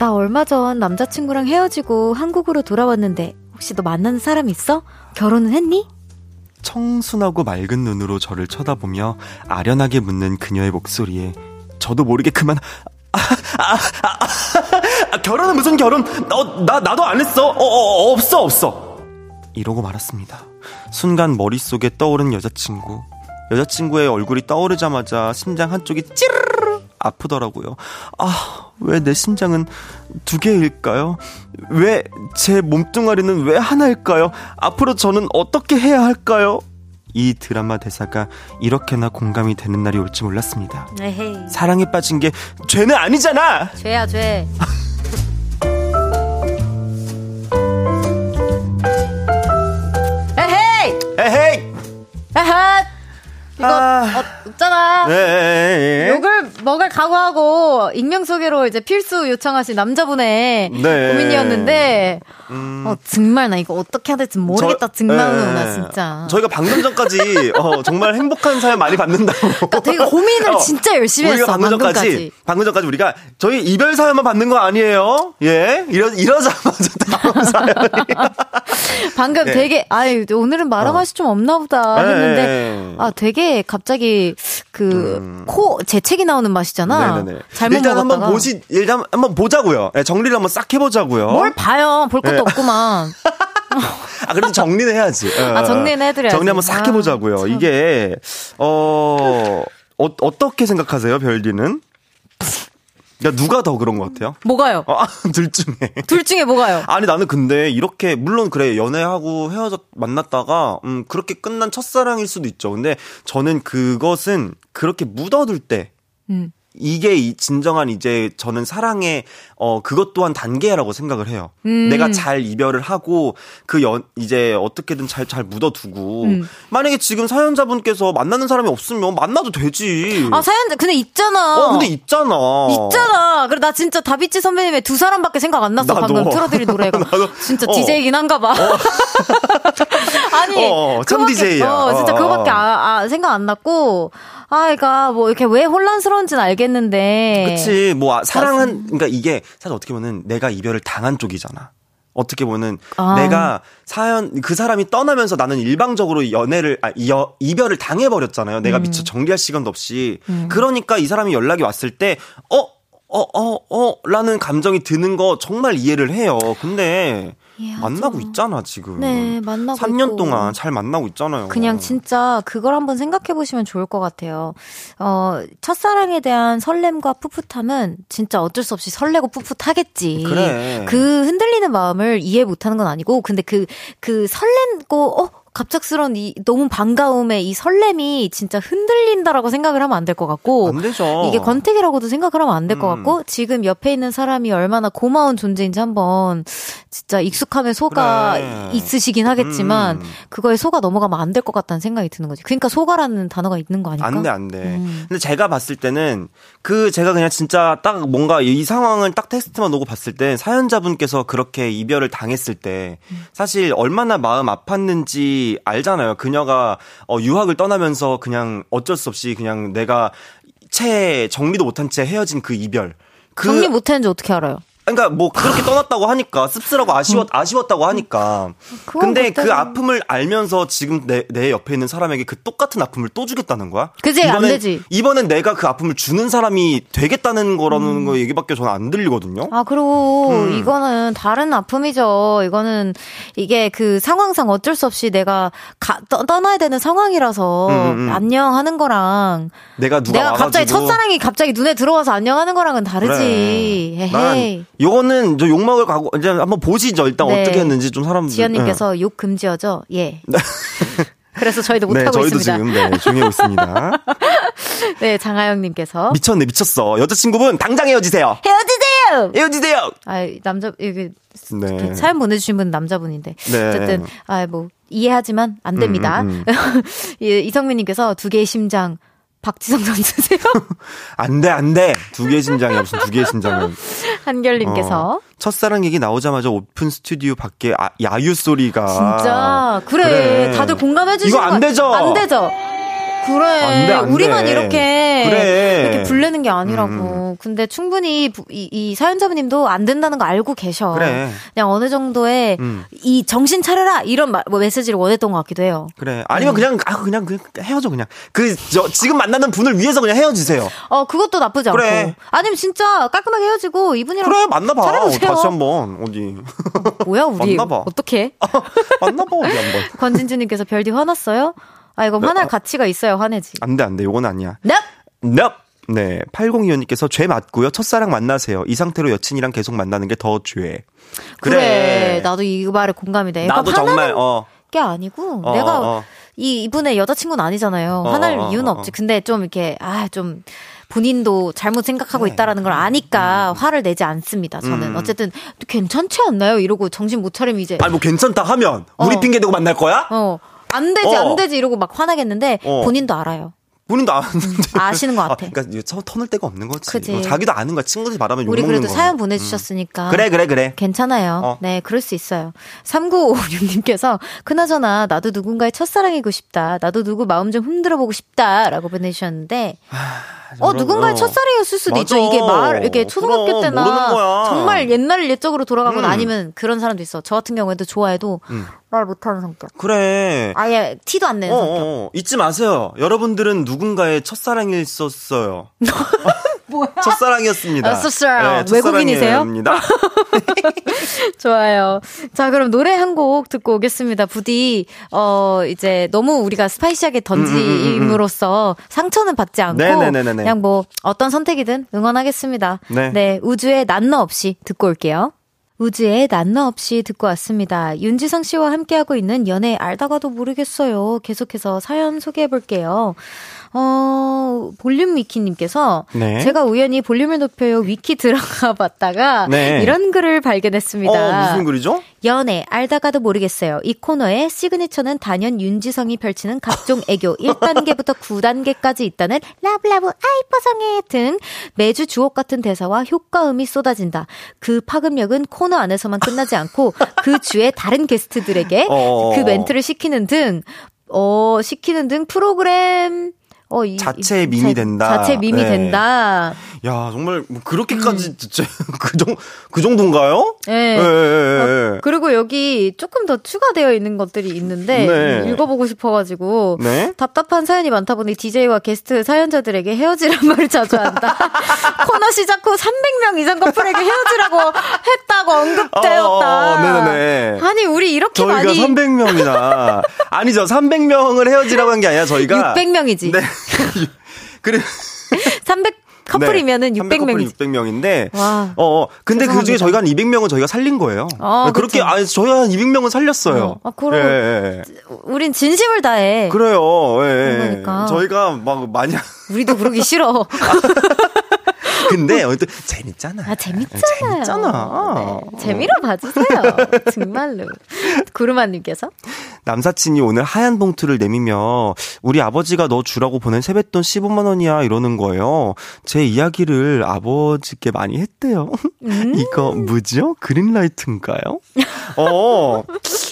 나 얼마 전 남자친구랑 헤어지고 한국으로 돌아왔는데 혹시 너 만나는 사람 있어? 결혼은 했니? 청순하고 맑은 눈으로 저를 쳐다보며 아련하게 묻는 그녀의 목소리에 저도 모르게 그만 아, 아, 아, 아 결혼은 무슨 결혼? 어, 나 나도 안 했어. 어, 어, 어, 없어 없어. 이러고 말았습니다. 순간 머릿속에 떠오른 여자친구. 여자친구의 얼굴이 떠오르자마자 심장 한쪽이 찌르르 아프더라고요. 아, 왜 내 심장은 두 개일까요? 왜 제 몸뚱아리는 왜 하나일까요? 앞으로 저는 어떻게 해야 할까요? 이 드라마 대사가 이렇게나 공감이 되는 날이 올지 몰랐습니다. 에헤이. 사랑에 빠진 게 죄는 아니잖아! 죄야, 죄. *laughs* 에헤이! 에헤이! 에헤이! 이거 아. 어, 없잖아. 네. 욕을 먹을 각오하고 익명 소개로 이제 필수 요청하신 남자분의 네. 고민이었는데 음. 어 정말 나 이거 어떻게 해야 될지 모르겠다 저- 정말 네. 나 진짜. 저희가 방금 전까지 어, 정말 행복한 사연 많이 받는다고. 그러니까 되게 고민을 어, 진짜 열심히 우리가 했어 방금 전까지, 방금까지. 방금 전까지 우리가 저희 이별 사연만 받는 거 아니에요? 예? 이러, 이러자마자 *laughs* 다음 사연이. 방금 네. 되게 아유 오늘은 말할 어. 맛이 좀 없나 보다 네. 했는데 아 되게 갑자기 그코 재채기 나오는 맛이잖아. 음. 네네네. 잘못 일단 먹었다가. 한번 보시, 일단 한번 보자고요. 예, 정리를 한번 싹 해보자고요. 뭘 봐요? 볼 것도 네. 없구만. *laughs* 아, 그래도 정리는 해야지. 어, 아, 정리는 해드려야지. 정리 한번 싹 아, 해보자고요. 참. 이게, 어, 어, 어떻게 생각하세요, 별디는? 야, 누가 더 그런 것 같아요? 뭐가요? 어, *laughs* 둘 중에. 둘 중에 뭐가요? 아니 나는 근데 이렇게 물론 그래 연애하고 헤어졌 만났다가 음 그렇게 끝난 첫사랑일 수도 있죠. 근데 저는 그것은 그렇게 묻어둘 때 음. 이게 이 진정한 이제 저는 사랑의 어 그것 또한 단계라고 생각을 해요. 음. 내가 잘 이별을 하고 그 연 이제 어떻게든 잘 잘 묻어두고 음. 만약에 지금 사연자분께서 만나는 사람이 없으면 만나도 되지. 아 사연 근데 있잖아. 어 근데 있잖아. 있잖아. 그래 나 진짜 다비치 선배님의 두 사람밖에 생각 안 났어. 나도. 방금 틀어드린 노래가. *laughs* 진짜 어. DJ이긴 한가 봐. *laughs* 아니, 어, 참 그거밖에- DJ 야. 어, 진짜 어, 그거밖에 어. 아, 아, 생각 안 났고. 아, 그러니까 뭐 이렇게 왜 혼란스러운지는 알겠는데. 그치. 뭐, 아, 사랑은, 그러니까 이게 사실 어떻게 보면 내가 이별을 당한 쪽이잖아. 어떻게 보면 아. 내가 사연, 그 사람이 떠나면서 나는 일방적으로 연애를, 아, 이, 이별을 당해 버렸잖아요. 음. 내가 미처 정리할 시간도 없이. 그러니까 이 사람이 연락이 왔을 때, 어? 어, 어, 어, 라는 감정이 드는 거 정말 이해를 해요. 근데, 이해하죠. 만나고 있잖아, 지금. 네, 만나고 3년 있고. 동안 잘 만나고 있잖아요. 그냥 진짜 그걸 한번 생각해 보시면 좋을 것 같아요. 어, 첫사랑에 대한 설렘과 풋풋함은 진짜 어쩔 수 없이 설레고 풋풋하겠지. 그래. 그 흔들리는 마음을 이해 못 하는 건 아니고, 근데 그, 그 설렘고, 어, 갑작스러운 이 너무 반가움에 이 설렘이 진짜 흔들린다라고 생각을 하면 안 될 것 같고 안 되죠. 이게 권태기라고도 생각을 하면 안 될것 음. 같고 지금 옆에 있는 사람이 얼마나 고마운 존재인지 한번 진짜 익숙함에 속아 그래. 있으시긴 하겠지만 음. 그거에 속아 넘어가면 안 될 것 같다는 생각이 드는 거지. 그러니까 속아라는 단어가 있는 거 아닐까? 안 돼, 안 돼. 음. 근데 제가 봤을 때는 그 제가 그냥 진짜 딱 뭔가 이 상황을 딱 테스트만 오고 봤을 때 사연자분께서 그렇게 이별을 당했을 때 사실 얼마나 마음 아팠는지 알잖아요. 그녀가 어, 유학을 떠나면서 그냥 어쩔 수 없이 그냥 내가 채 정리도 못한 채 헤어진 그 이별. 그 정리 못했는지 어떻게 알아요? 그러니까 뭐 그렇게 떠났다고 하니까 씁쓸하고 아쉬웠 아쉬웠다고 하니까. 근데 그 아픔을 알면서 지금 내, 내 옆에 있는 사람에게 그 똑같은 아픔을 또 주겠다는 거야? 그지, 안 되지. 이번엔 내가 그 아픔을 주는 사람이 되겠다는 거라는 음. 거 얘기밖에 저는 안 들리거든요. 아, 그리고 음. 이거는 다른 아픔이죠. 이거는 이게 그 상황상 어쩔 수 없이 내가 가, 떠, 떠나야 되는 상황이라서 음, 음. 안녕하는 거랑 내가 누가 내가 갑자기 와가지고 첫사랑이 갑자기 눈에 들어와서 안녕하는 거랑은 다르지. 그래. 요거는 저 욕먹을 각오 이제 한번 보시죠. 일단 네. 어떻게 했는지 좀 사람들. 지연님께서 욕 금지어죠? 예. *laughs* 그래서 저희도 네, 못하고 저희도 있습니다. 지금 네, 조용히 하고 있습니다. *laughs* 네, 장하영님께서. 미쳤네, 미쳤어. 여자친구분 당장 헤어지세요. 헤어지세요! 헤어지세요. 아, 남자, 이게, 네. 사연 보내주신 분 남자분인데. 네. 어쨌든, 아, 뭐, 이해하지만 안 됩니다. 음, 음, *laughs* 예, 이성민님께서 두 개의 심장, 박지성 선수세요? *laughs* 안 돼, 안 돼. 두 개의 심장이야, 무슨 두 개의 심장은. 한결님께서. 어, 첫사랑 얘기 나오자마자 오픈 스튜디오 밖에 아, 야유 소리가. 진짜, 그래. 그래. 다들 공감해주시는 이거 안 거- 되죠? 안 되죠? 그래. 안 돼, 안 우리만 돼. 이렇게. 그래. 이렇게 불내는 게 아니라고. 근데 충분히 부- 이, 이 사연자분님도 안 된다는 거 알고 계셔. 그래. 그냥 어느 정도의 음. 이 정신 차려라 이런 마- 뭐 메시지를 원했던 것 같기도 해요. 그래. 아니면 그냥, 아, 그냥, 그냥 헤어져, 그냥. 그, 저, 지금 만나는 분을 위해서 그냥 헤어지세요. 어, 그것도 나쁘지 그래. 않고. 아니면 진짜 깔끔하게 헤어지고 이분이랑 그래, 만나봐. 다시 한 번, 어디. 뭐야 우리 만나봐. 어떻게? 만나봐, 어디 한 번. 권진주님께서 별디 화났어요? 아 이거 화날 가치가 있어야 화내지. 안 돼, 안 돼. 요건 아니야. 넵. 넵! 네. 8025님께서 죄 맞고요. 첫사랑 만나세요. 이 상태로 여친이랑 계속 만나는 게 더 죄. 그래. 그래. 나도 이 말에 공감이 돼. 나도 정말, 어. 게 아니고, 어, 내가 어, 어. 이, 이분의 여자친구는 아니잖아요. 어, 화날 어, 이유는 없지. 근데 좀 이렇게, 아, 좀, 본인도 잘못 생각하고 네. 있다라는 걸 아니까 음. 화를 내지 않습니다. 저는 음. 어쨌든 괜찮지 않나요? 이러고 정신 못 차리면 이제 아니 뭐 괜찮다 하면 우리 어. 핑계 대고 만날 거야? 어. 안 되지 어. 안 되지 이러고 막 화나겠는데 어. 본인도 알아요. 본인도 아는데 음, 아시는 것 같아. 아, 그러니까 터널 데가 없는 거지. 그치. 어, 자기도 아는 거야. 친구들이 말하면 우리 그래도 사연 보내주셨으니까. 음. 그래 그래 그래. 괜찮아요. 어. 네, 그럴 수 있어요. 3956님께서 그나저나 나도 누군가의 첫사랑이고 싶다. 나도 누구 마음 좀 흔들어 보고 싶다라고 보내주셨는데. 어 누군가의 첫사랑이었을 수도 맞아. 있죠. 이게 말 이게 초등학교 때나 정말 옛날 옛적으로 돌아가거나 음. 아니면 그런 사람도 있어. 저 같은 경우에도 좋아해도 음. 말 못하는 성격. 그래. 아예 티도 안 내는 어, 성격. 어, 잊지 마세요. 여러분들은 누 군가의 첫사랑이었었어요. *laughs* 뭐야? 첫사랑이었습니다. 아, 네, 외국인이세요? *laughs* *laughs* 좋아요. 자, 그럼 노래 한 곡 듣고 오겠습니다. 부디, 어, 이제 너무 우리가 스파이시하게 던짐으로써 상처는 받지 않고. 네네네네. 그냥 뭐, 어떤 선택이든 응원하겠습니다. 네. 네, 우주의 난너 없이 듣고 올게요. 우즈의 난너 없이 듣고 왔습니다. 윤지성 씨와 함께하고 있는 연애 알다가도 모르겠어요. 계속해서 사연 소개해 볼게요. 어, 볼륨 위키님께서 네. 제가 우연히 볼륨을 높여요 위키 들어가 봤다가 네. 이런 글을 발견했습니다. 어, 무슨 글이죠? 연애 알다가도 모르겠어요. 이 코너의 시그니처는 단연 윤지성이 펼치는 각종 애교 *laughs* 1단계부터 9단계까지 있다는 love love 아이퍼성애 등 매주 주옥 같은 대사와 효과음이 쏟아진다. 그 파급력은 코너 안에서만 끝나지 않고 그 주의 다른 게스트들에게 어... 그 멘트를 시키는 등 어, 시키는 등 프로그램 어, 이, 자체 밈이 된다. 자체 밈이 네. 된다. 야, 정말 뭐 그렇게까지 음. 진짜 *laughs* 그, 정, 그 정도인가요? 네. 네, 네, 네. 그리고 여기 조금 더 추가되어 있는 것들이 있는데 네. 읽어보고 싶어가지고 네? 답답한 사연이 많다 보니 DJ와 게스트 사연자들에게 헤어지란 말을 자주 한다. *laughs* 코너 시작 후 300명 이상 커플에게 헤어지라고 했다고 언급되었다. 어, 어, 어, 네네네. 아니 우리 이렇게 저희가 많이 300명이나 아니죠 300명을 헤어지라고 한 게 아니라 저희가 600명이지. 네. *laughs* 그래 300 *laughs* 커플이면은 네, 600명. 600명인데. 와. 어, 어. 근데 그 중에 저희가 한 200명은 저희가 살린 거예요. 아, 그렇게, 아, 저희가 한 200명은 살렸어요. 어, 아, 그럼. 예, 예, 예. 우린 진심을 다해. 그래요. 예. 예. 그러니까. 저희가 막 많이. 우리도 그러기 싫어. *laughs* 근데 어쨌든 재밌잖아. 아 재밌잖아요. 재밌잖아. 네, 재미로 봐주세요. *laughs* 정말로. 구르마님께서 남사친이 오늘 하얀 봉투를 내미며 우리 아버지가 너 주라고 보낸 세뱃돈 15만 원이야 이러는 거예요. 제 이야기를 아버지께 많이 했대요. 음. *laughs* 이거 뭐죠? 그린라이트인가요? 어,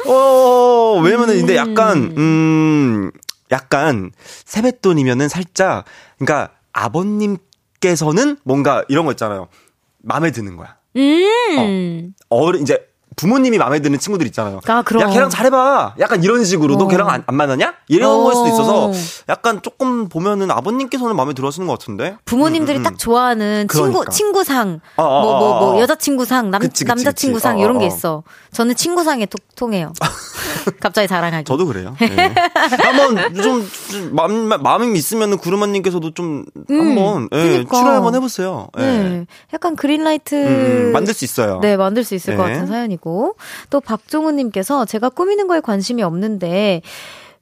어, 왜냐면은 근데 약간 음 약간 세뱃돈이면은 살짝 그러니까 아버님 께서는 뭔가 이런 거 있잖아요. 마음에 드는 거야. 음. 어, 어른 이제 부모님이 마음에 드는 친구들 있잖아요. 아, 그럼. 야, 걔랑 잘해봐. 약간 이런 식으로. 어. 너 걔랑 안, 안 만나냐? 이런 어. 걸 수도 있어서 약간 조금 보면은 아버님께서는 마음에 들어 하시는 것 같은데? 부모님들이 음, 음, 음. 딱 좋아하는 그러니까. 친구, 친구상, 어, 어, 뭐, 뭐, 뭐, 여자친구상, 남, 그치, 그치, 남자친구상, 그치. 이런 게 있어. 저는 친구상에 통, 통해요. *laughs* 갑자기 자랑하기. 저도 그래요. *laughs* 네. 한번 좀, 좀 마음, 마음이 있으면은 구르마님께서도 좀 음, 한번 예, 그러니까. 출연 한번 해보세요. 예. 네. 약간 그린라이트. 만들 수 있어요. 네, 만들 수 있을 네. 것 같은 사연이고. 하시고 또 박종우님께서 제가 꾸미는 거에 관심이 없는데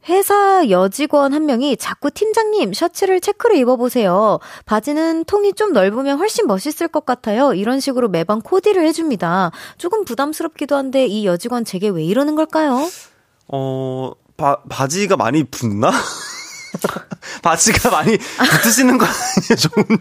회사 여직원 한 명이 자꾸 팀장님 셔츠를 체크를 입어보세요. 바지는 통이 좀 넓으면 훨씬 멋있을 것 같아요. 이런 식으로 매번 코디를 해줍니다. 조금 부담스럽기도 한데 이 여직원 제게 왜 이러는 걸까요? 어, 바, 바지가 많이 붙나? *laughs* 바지가 많이 붙으시는 거 아니에요, 종훈님?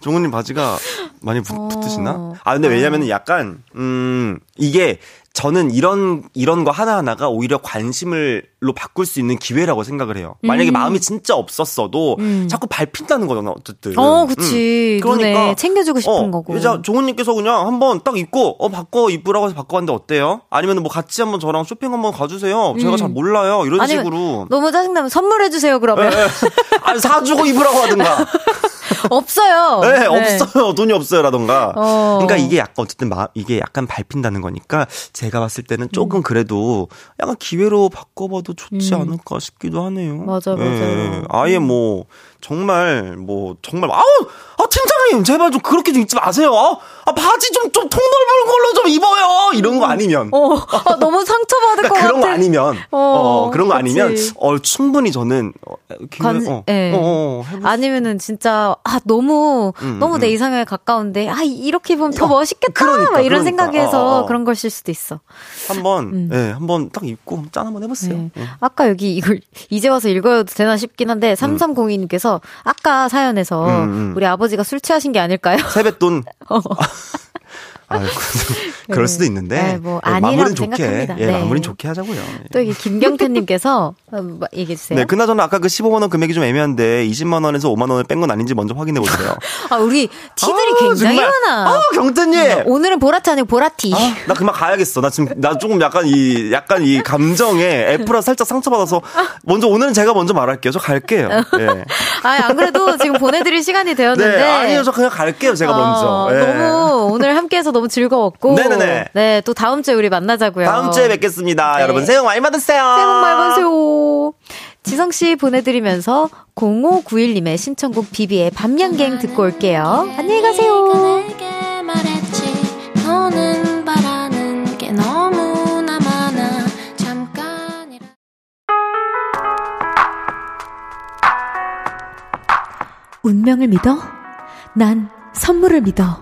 종훈님 바지가 많이 부, 어... 붙으시나? 아, 근데 왜냐면은 약간, 음, 이게 저는 이런 이런 거 하나하나가 오히려 관심을로 바꿀 수 있는 기회라고 생각을 해요. 만약에 음. 마음이 진짜 없었어도 음. 자꾸 밟힌다는 거잖아, 어쨌든. 어, 그치. 음. 그러니까 챙겨주고 싶은 어, 거고. 이제 종훈님께서 그냥 한번 딱 입고 어 바꿔 입으라고 해서 바꿔봤는데 어때요? 아니면 뭐 같이 한번 저랑 쇼핑 한번 가주세요. 제가 잘 음. 몰라요. 이런 식으로. 너무 짜증나면 선물해 주세요, 그러면. 네. *laughs* 아니 사주고 입으라고 하든가. *laughs* 없어요. 네, 네, 없어요. 돈이 없어요라던가. 어. 그러니까 이게 약간 어쨌든 마, 이게 약간 밟힌다는 거니까 제가 봤을 때는 조금 음. 그래도 약간 기회로 바꿔봐도 좋지 음. 않을까 싶기도 하네요. 맞아, 맞아. 예, 아예 뭐, 정말, 뭐, 정말, 아우! 아, 팀장님! 제발 좀 그렇게 좀 입지 마세요! 아, 바지 좀, 좀 통넓은 걸로 좀 입어요! 이런 거 아니면. 어, 아, 너무 상처받을 그러니까 것 그런 같아. 거 아니면. 어, 어 그런 거 그치. 아니면, 어, 충분히 저는, 어, 관, 어, 예. 어, 어, 아니면은 진짜, 아, 너무, 음, 너무 음. 내 이상에 가까운데, 아, 이렇게 보면 더 어, 멋있겠다! 그러니까, 이런 그러니까. 생각에서 그런 걸실 수도 있어. 한번, 음. 예, 한번 딱 입고 짠 한번 해보세요. 네. 예. 아까 여기 이걸 *laughs* 이제 와서 읽어도 되나 싶긴 한데, 3302님께서 아까 사연에서 음, 음. 우리 아버지가 술 취하신 게 아닐까요? 세뱃돈. *laughs* 어. 아, *laughs* 그럴 수도 있는데. 네, 뭐 네, 마무리는 좋게. 생각합니다. 예, 네. 마무리는 좋게 하자고요. 또 이게 김경태님께서 어, 뭐 얘기해 주세요. 네, 그나저나 아까 그 15만 원 금액이 좀 애매한데 20만 원에서 5만 원을 뺀 건 아닌지 먼저 확인해 보세요. *laughs* 아, 우리 티들이 아, 굉장히 정말. 많아. 아, 경태님. 음, 오늘은 보라티 아니고 보라티. 아, 나 그만 가야겠어. 나 지금 나 조금 약간 이 약간 이 감정에 애플아 살짝 상처받아서 먼저 오늘은 제가 먼저 말할게요. 저 갈게요. 예. *laughs* 아, 안 그래도 지금 보내드릴 시간이 되었는데. 네, 아니요, 저 그냥 갈게요. 제가 아, 먼저. 예. 너무 오늘 함께해서 너무 즐거웠고. 네네네. 네, 또 다음 주에 우리 만나자고요. 다음 주에 뵙겠습니다. 네. 여러분 새해 복 많이 받으세요. 새해 복 많이 받으세요. 지성씨 보내드리면서 0591님의 신청곡 비비의 밤양갱 듣고 올게요. 안녕히 가세요. 운명을 믿어? 난 선물을 믿어.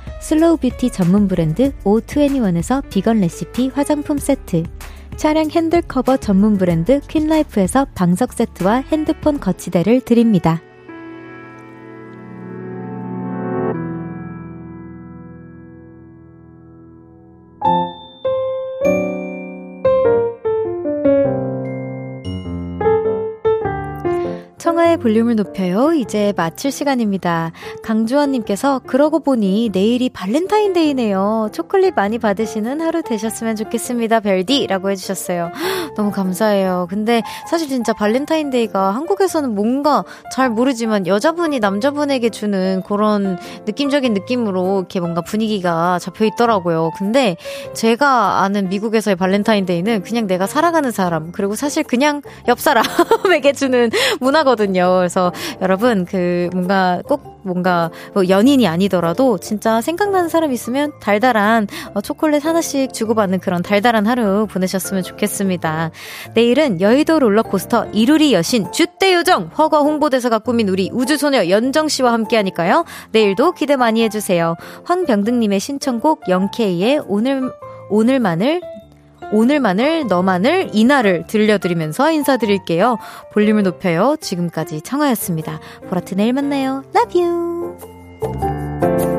슬로우 뷰티 전문 브랜드 O21에서 비건 레시피 화장품 세트, 차량 핸들 커버 전문 브랜드 퀸라이프에서 방석 세트와 핸드폰 거치대를 드립니다. 청하의 볼륨을 높여요. 이제 마칠 시간입니다. 강주원님께서 그러고 보니 내일이 발렌타인데이네요. 초콜릿 많이 받으시는 하루 되셨으면 좋겠습니다. 별디 라고 해주셨어요. *gasps* 너무 감사해요. 근데 사실 진짜 발렌타인데이가 한국에서는 뭔가 잘 모르지만 여자분이 남자분에게 주는 그런 느낌적인 느낌으로 이렇게 뭔가 분위기가 잡혀 있더라고요. 근데 제가 아는 미국에서의 발렌타인데이는 그냥 내가 사랑하는 사람 그리고 사실 그냥 옆 사람에게 주는 문화거든요. 하거든요. 그래서 여러분 그 뭔가 꼭 뭔가 뭐 연인이 아니더라도 진짜 생각나는 사람 있으면 달달한 어, 초콜릿 하나씩 주고받는 그런 달달한 하루 보내셨으면 좋겠습니다. 내일은 여의도 롤러코스터 이루리 여신 주대 요정 허거 홍보대사가 꾸민 우리 우주소녀 연정 씨와 함께 하니까요. 내일도 기대 많이 해주세요. 황병등님의 신청곡 영케이의 오늘 오늘만을 오늘만을, 너만을, 이날을 들려드리면서 인사드릴게요. 볼륨을 높여요. 지금까지 청하였습니다. 보라트 내일 만나요. Love you!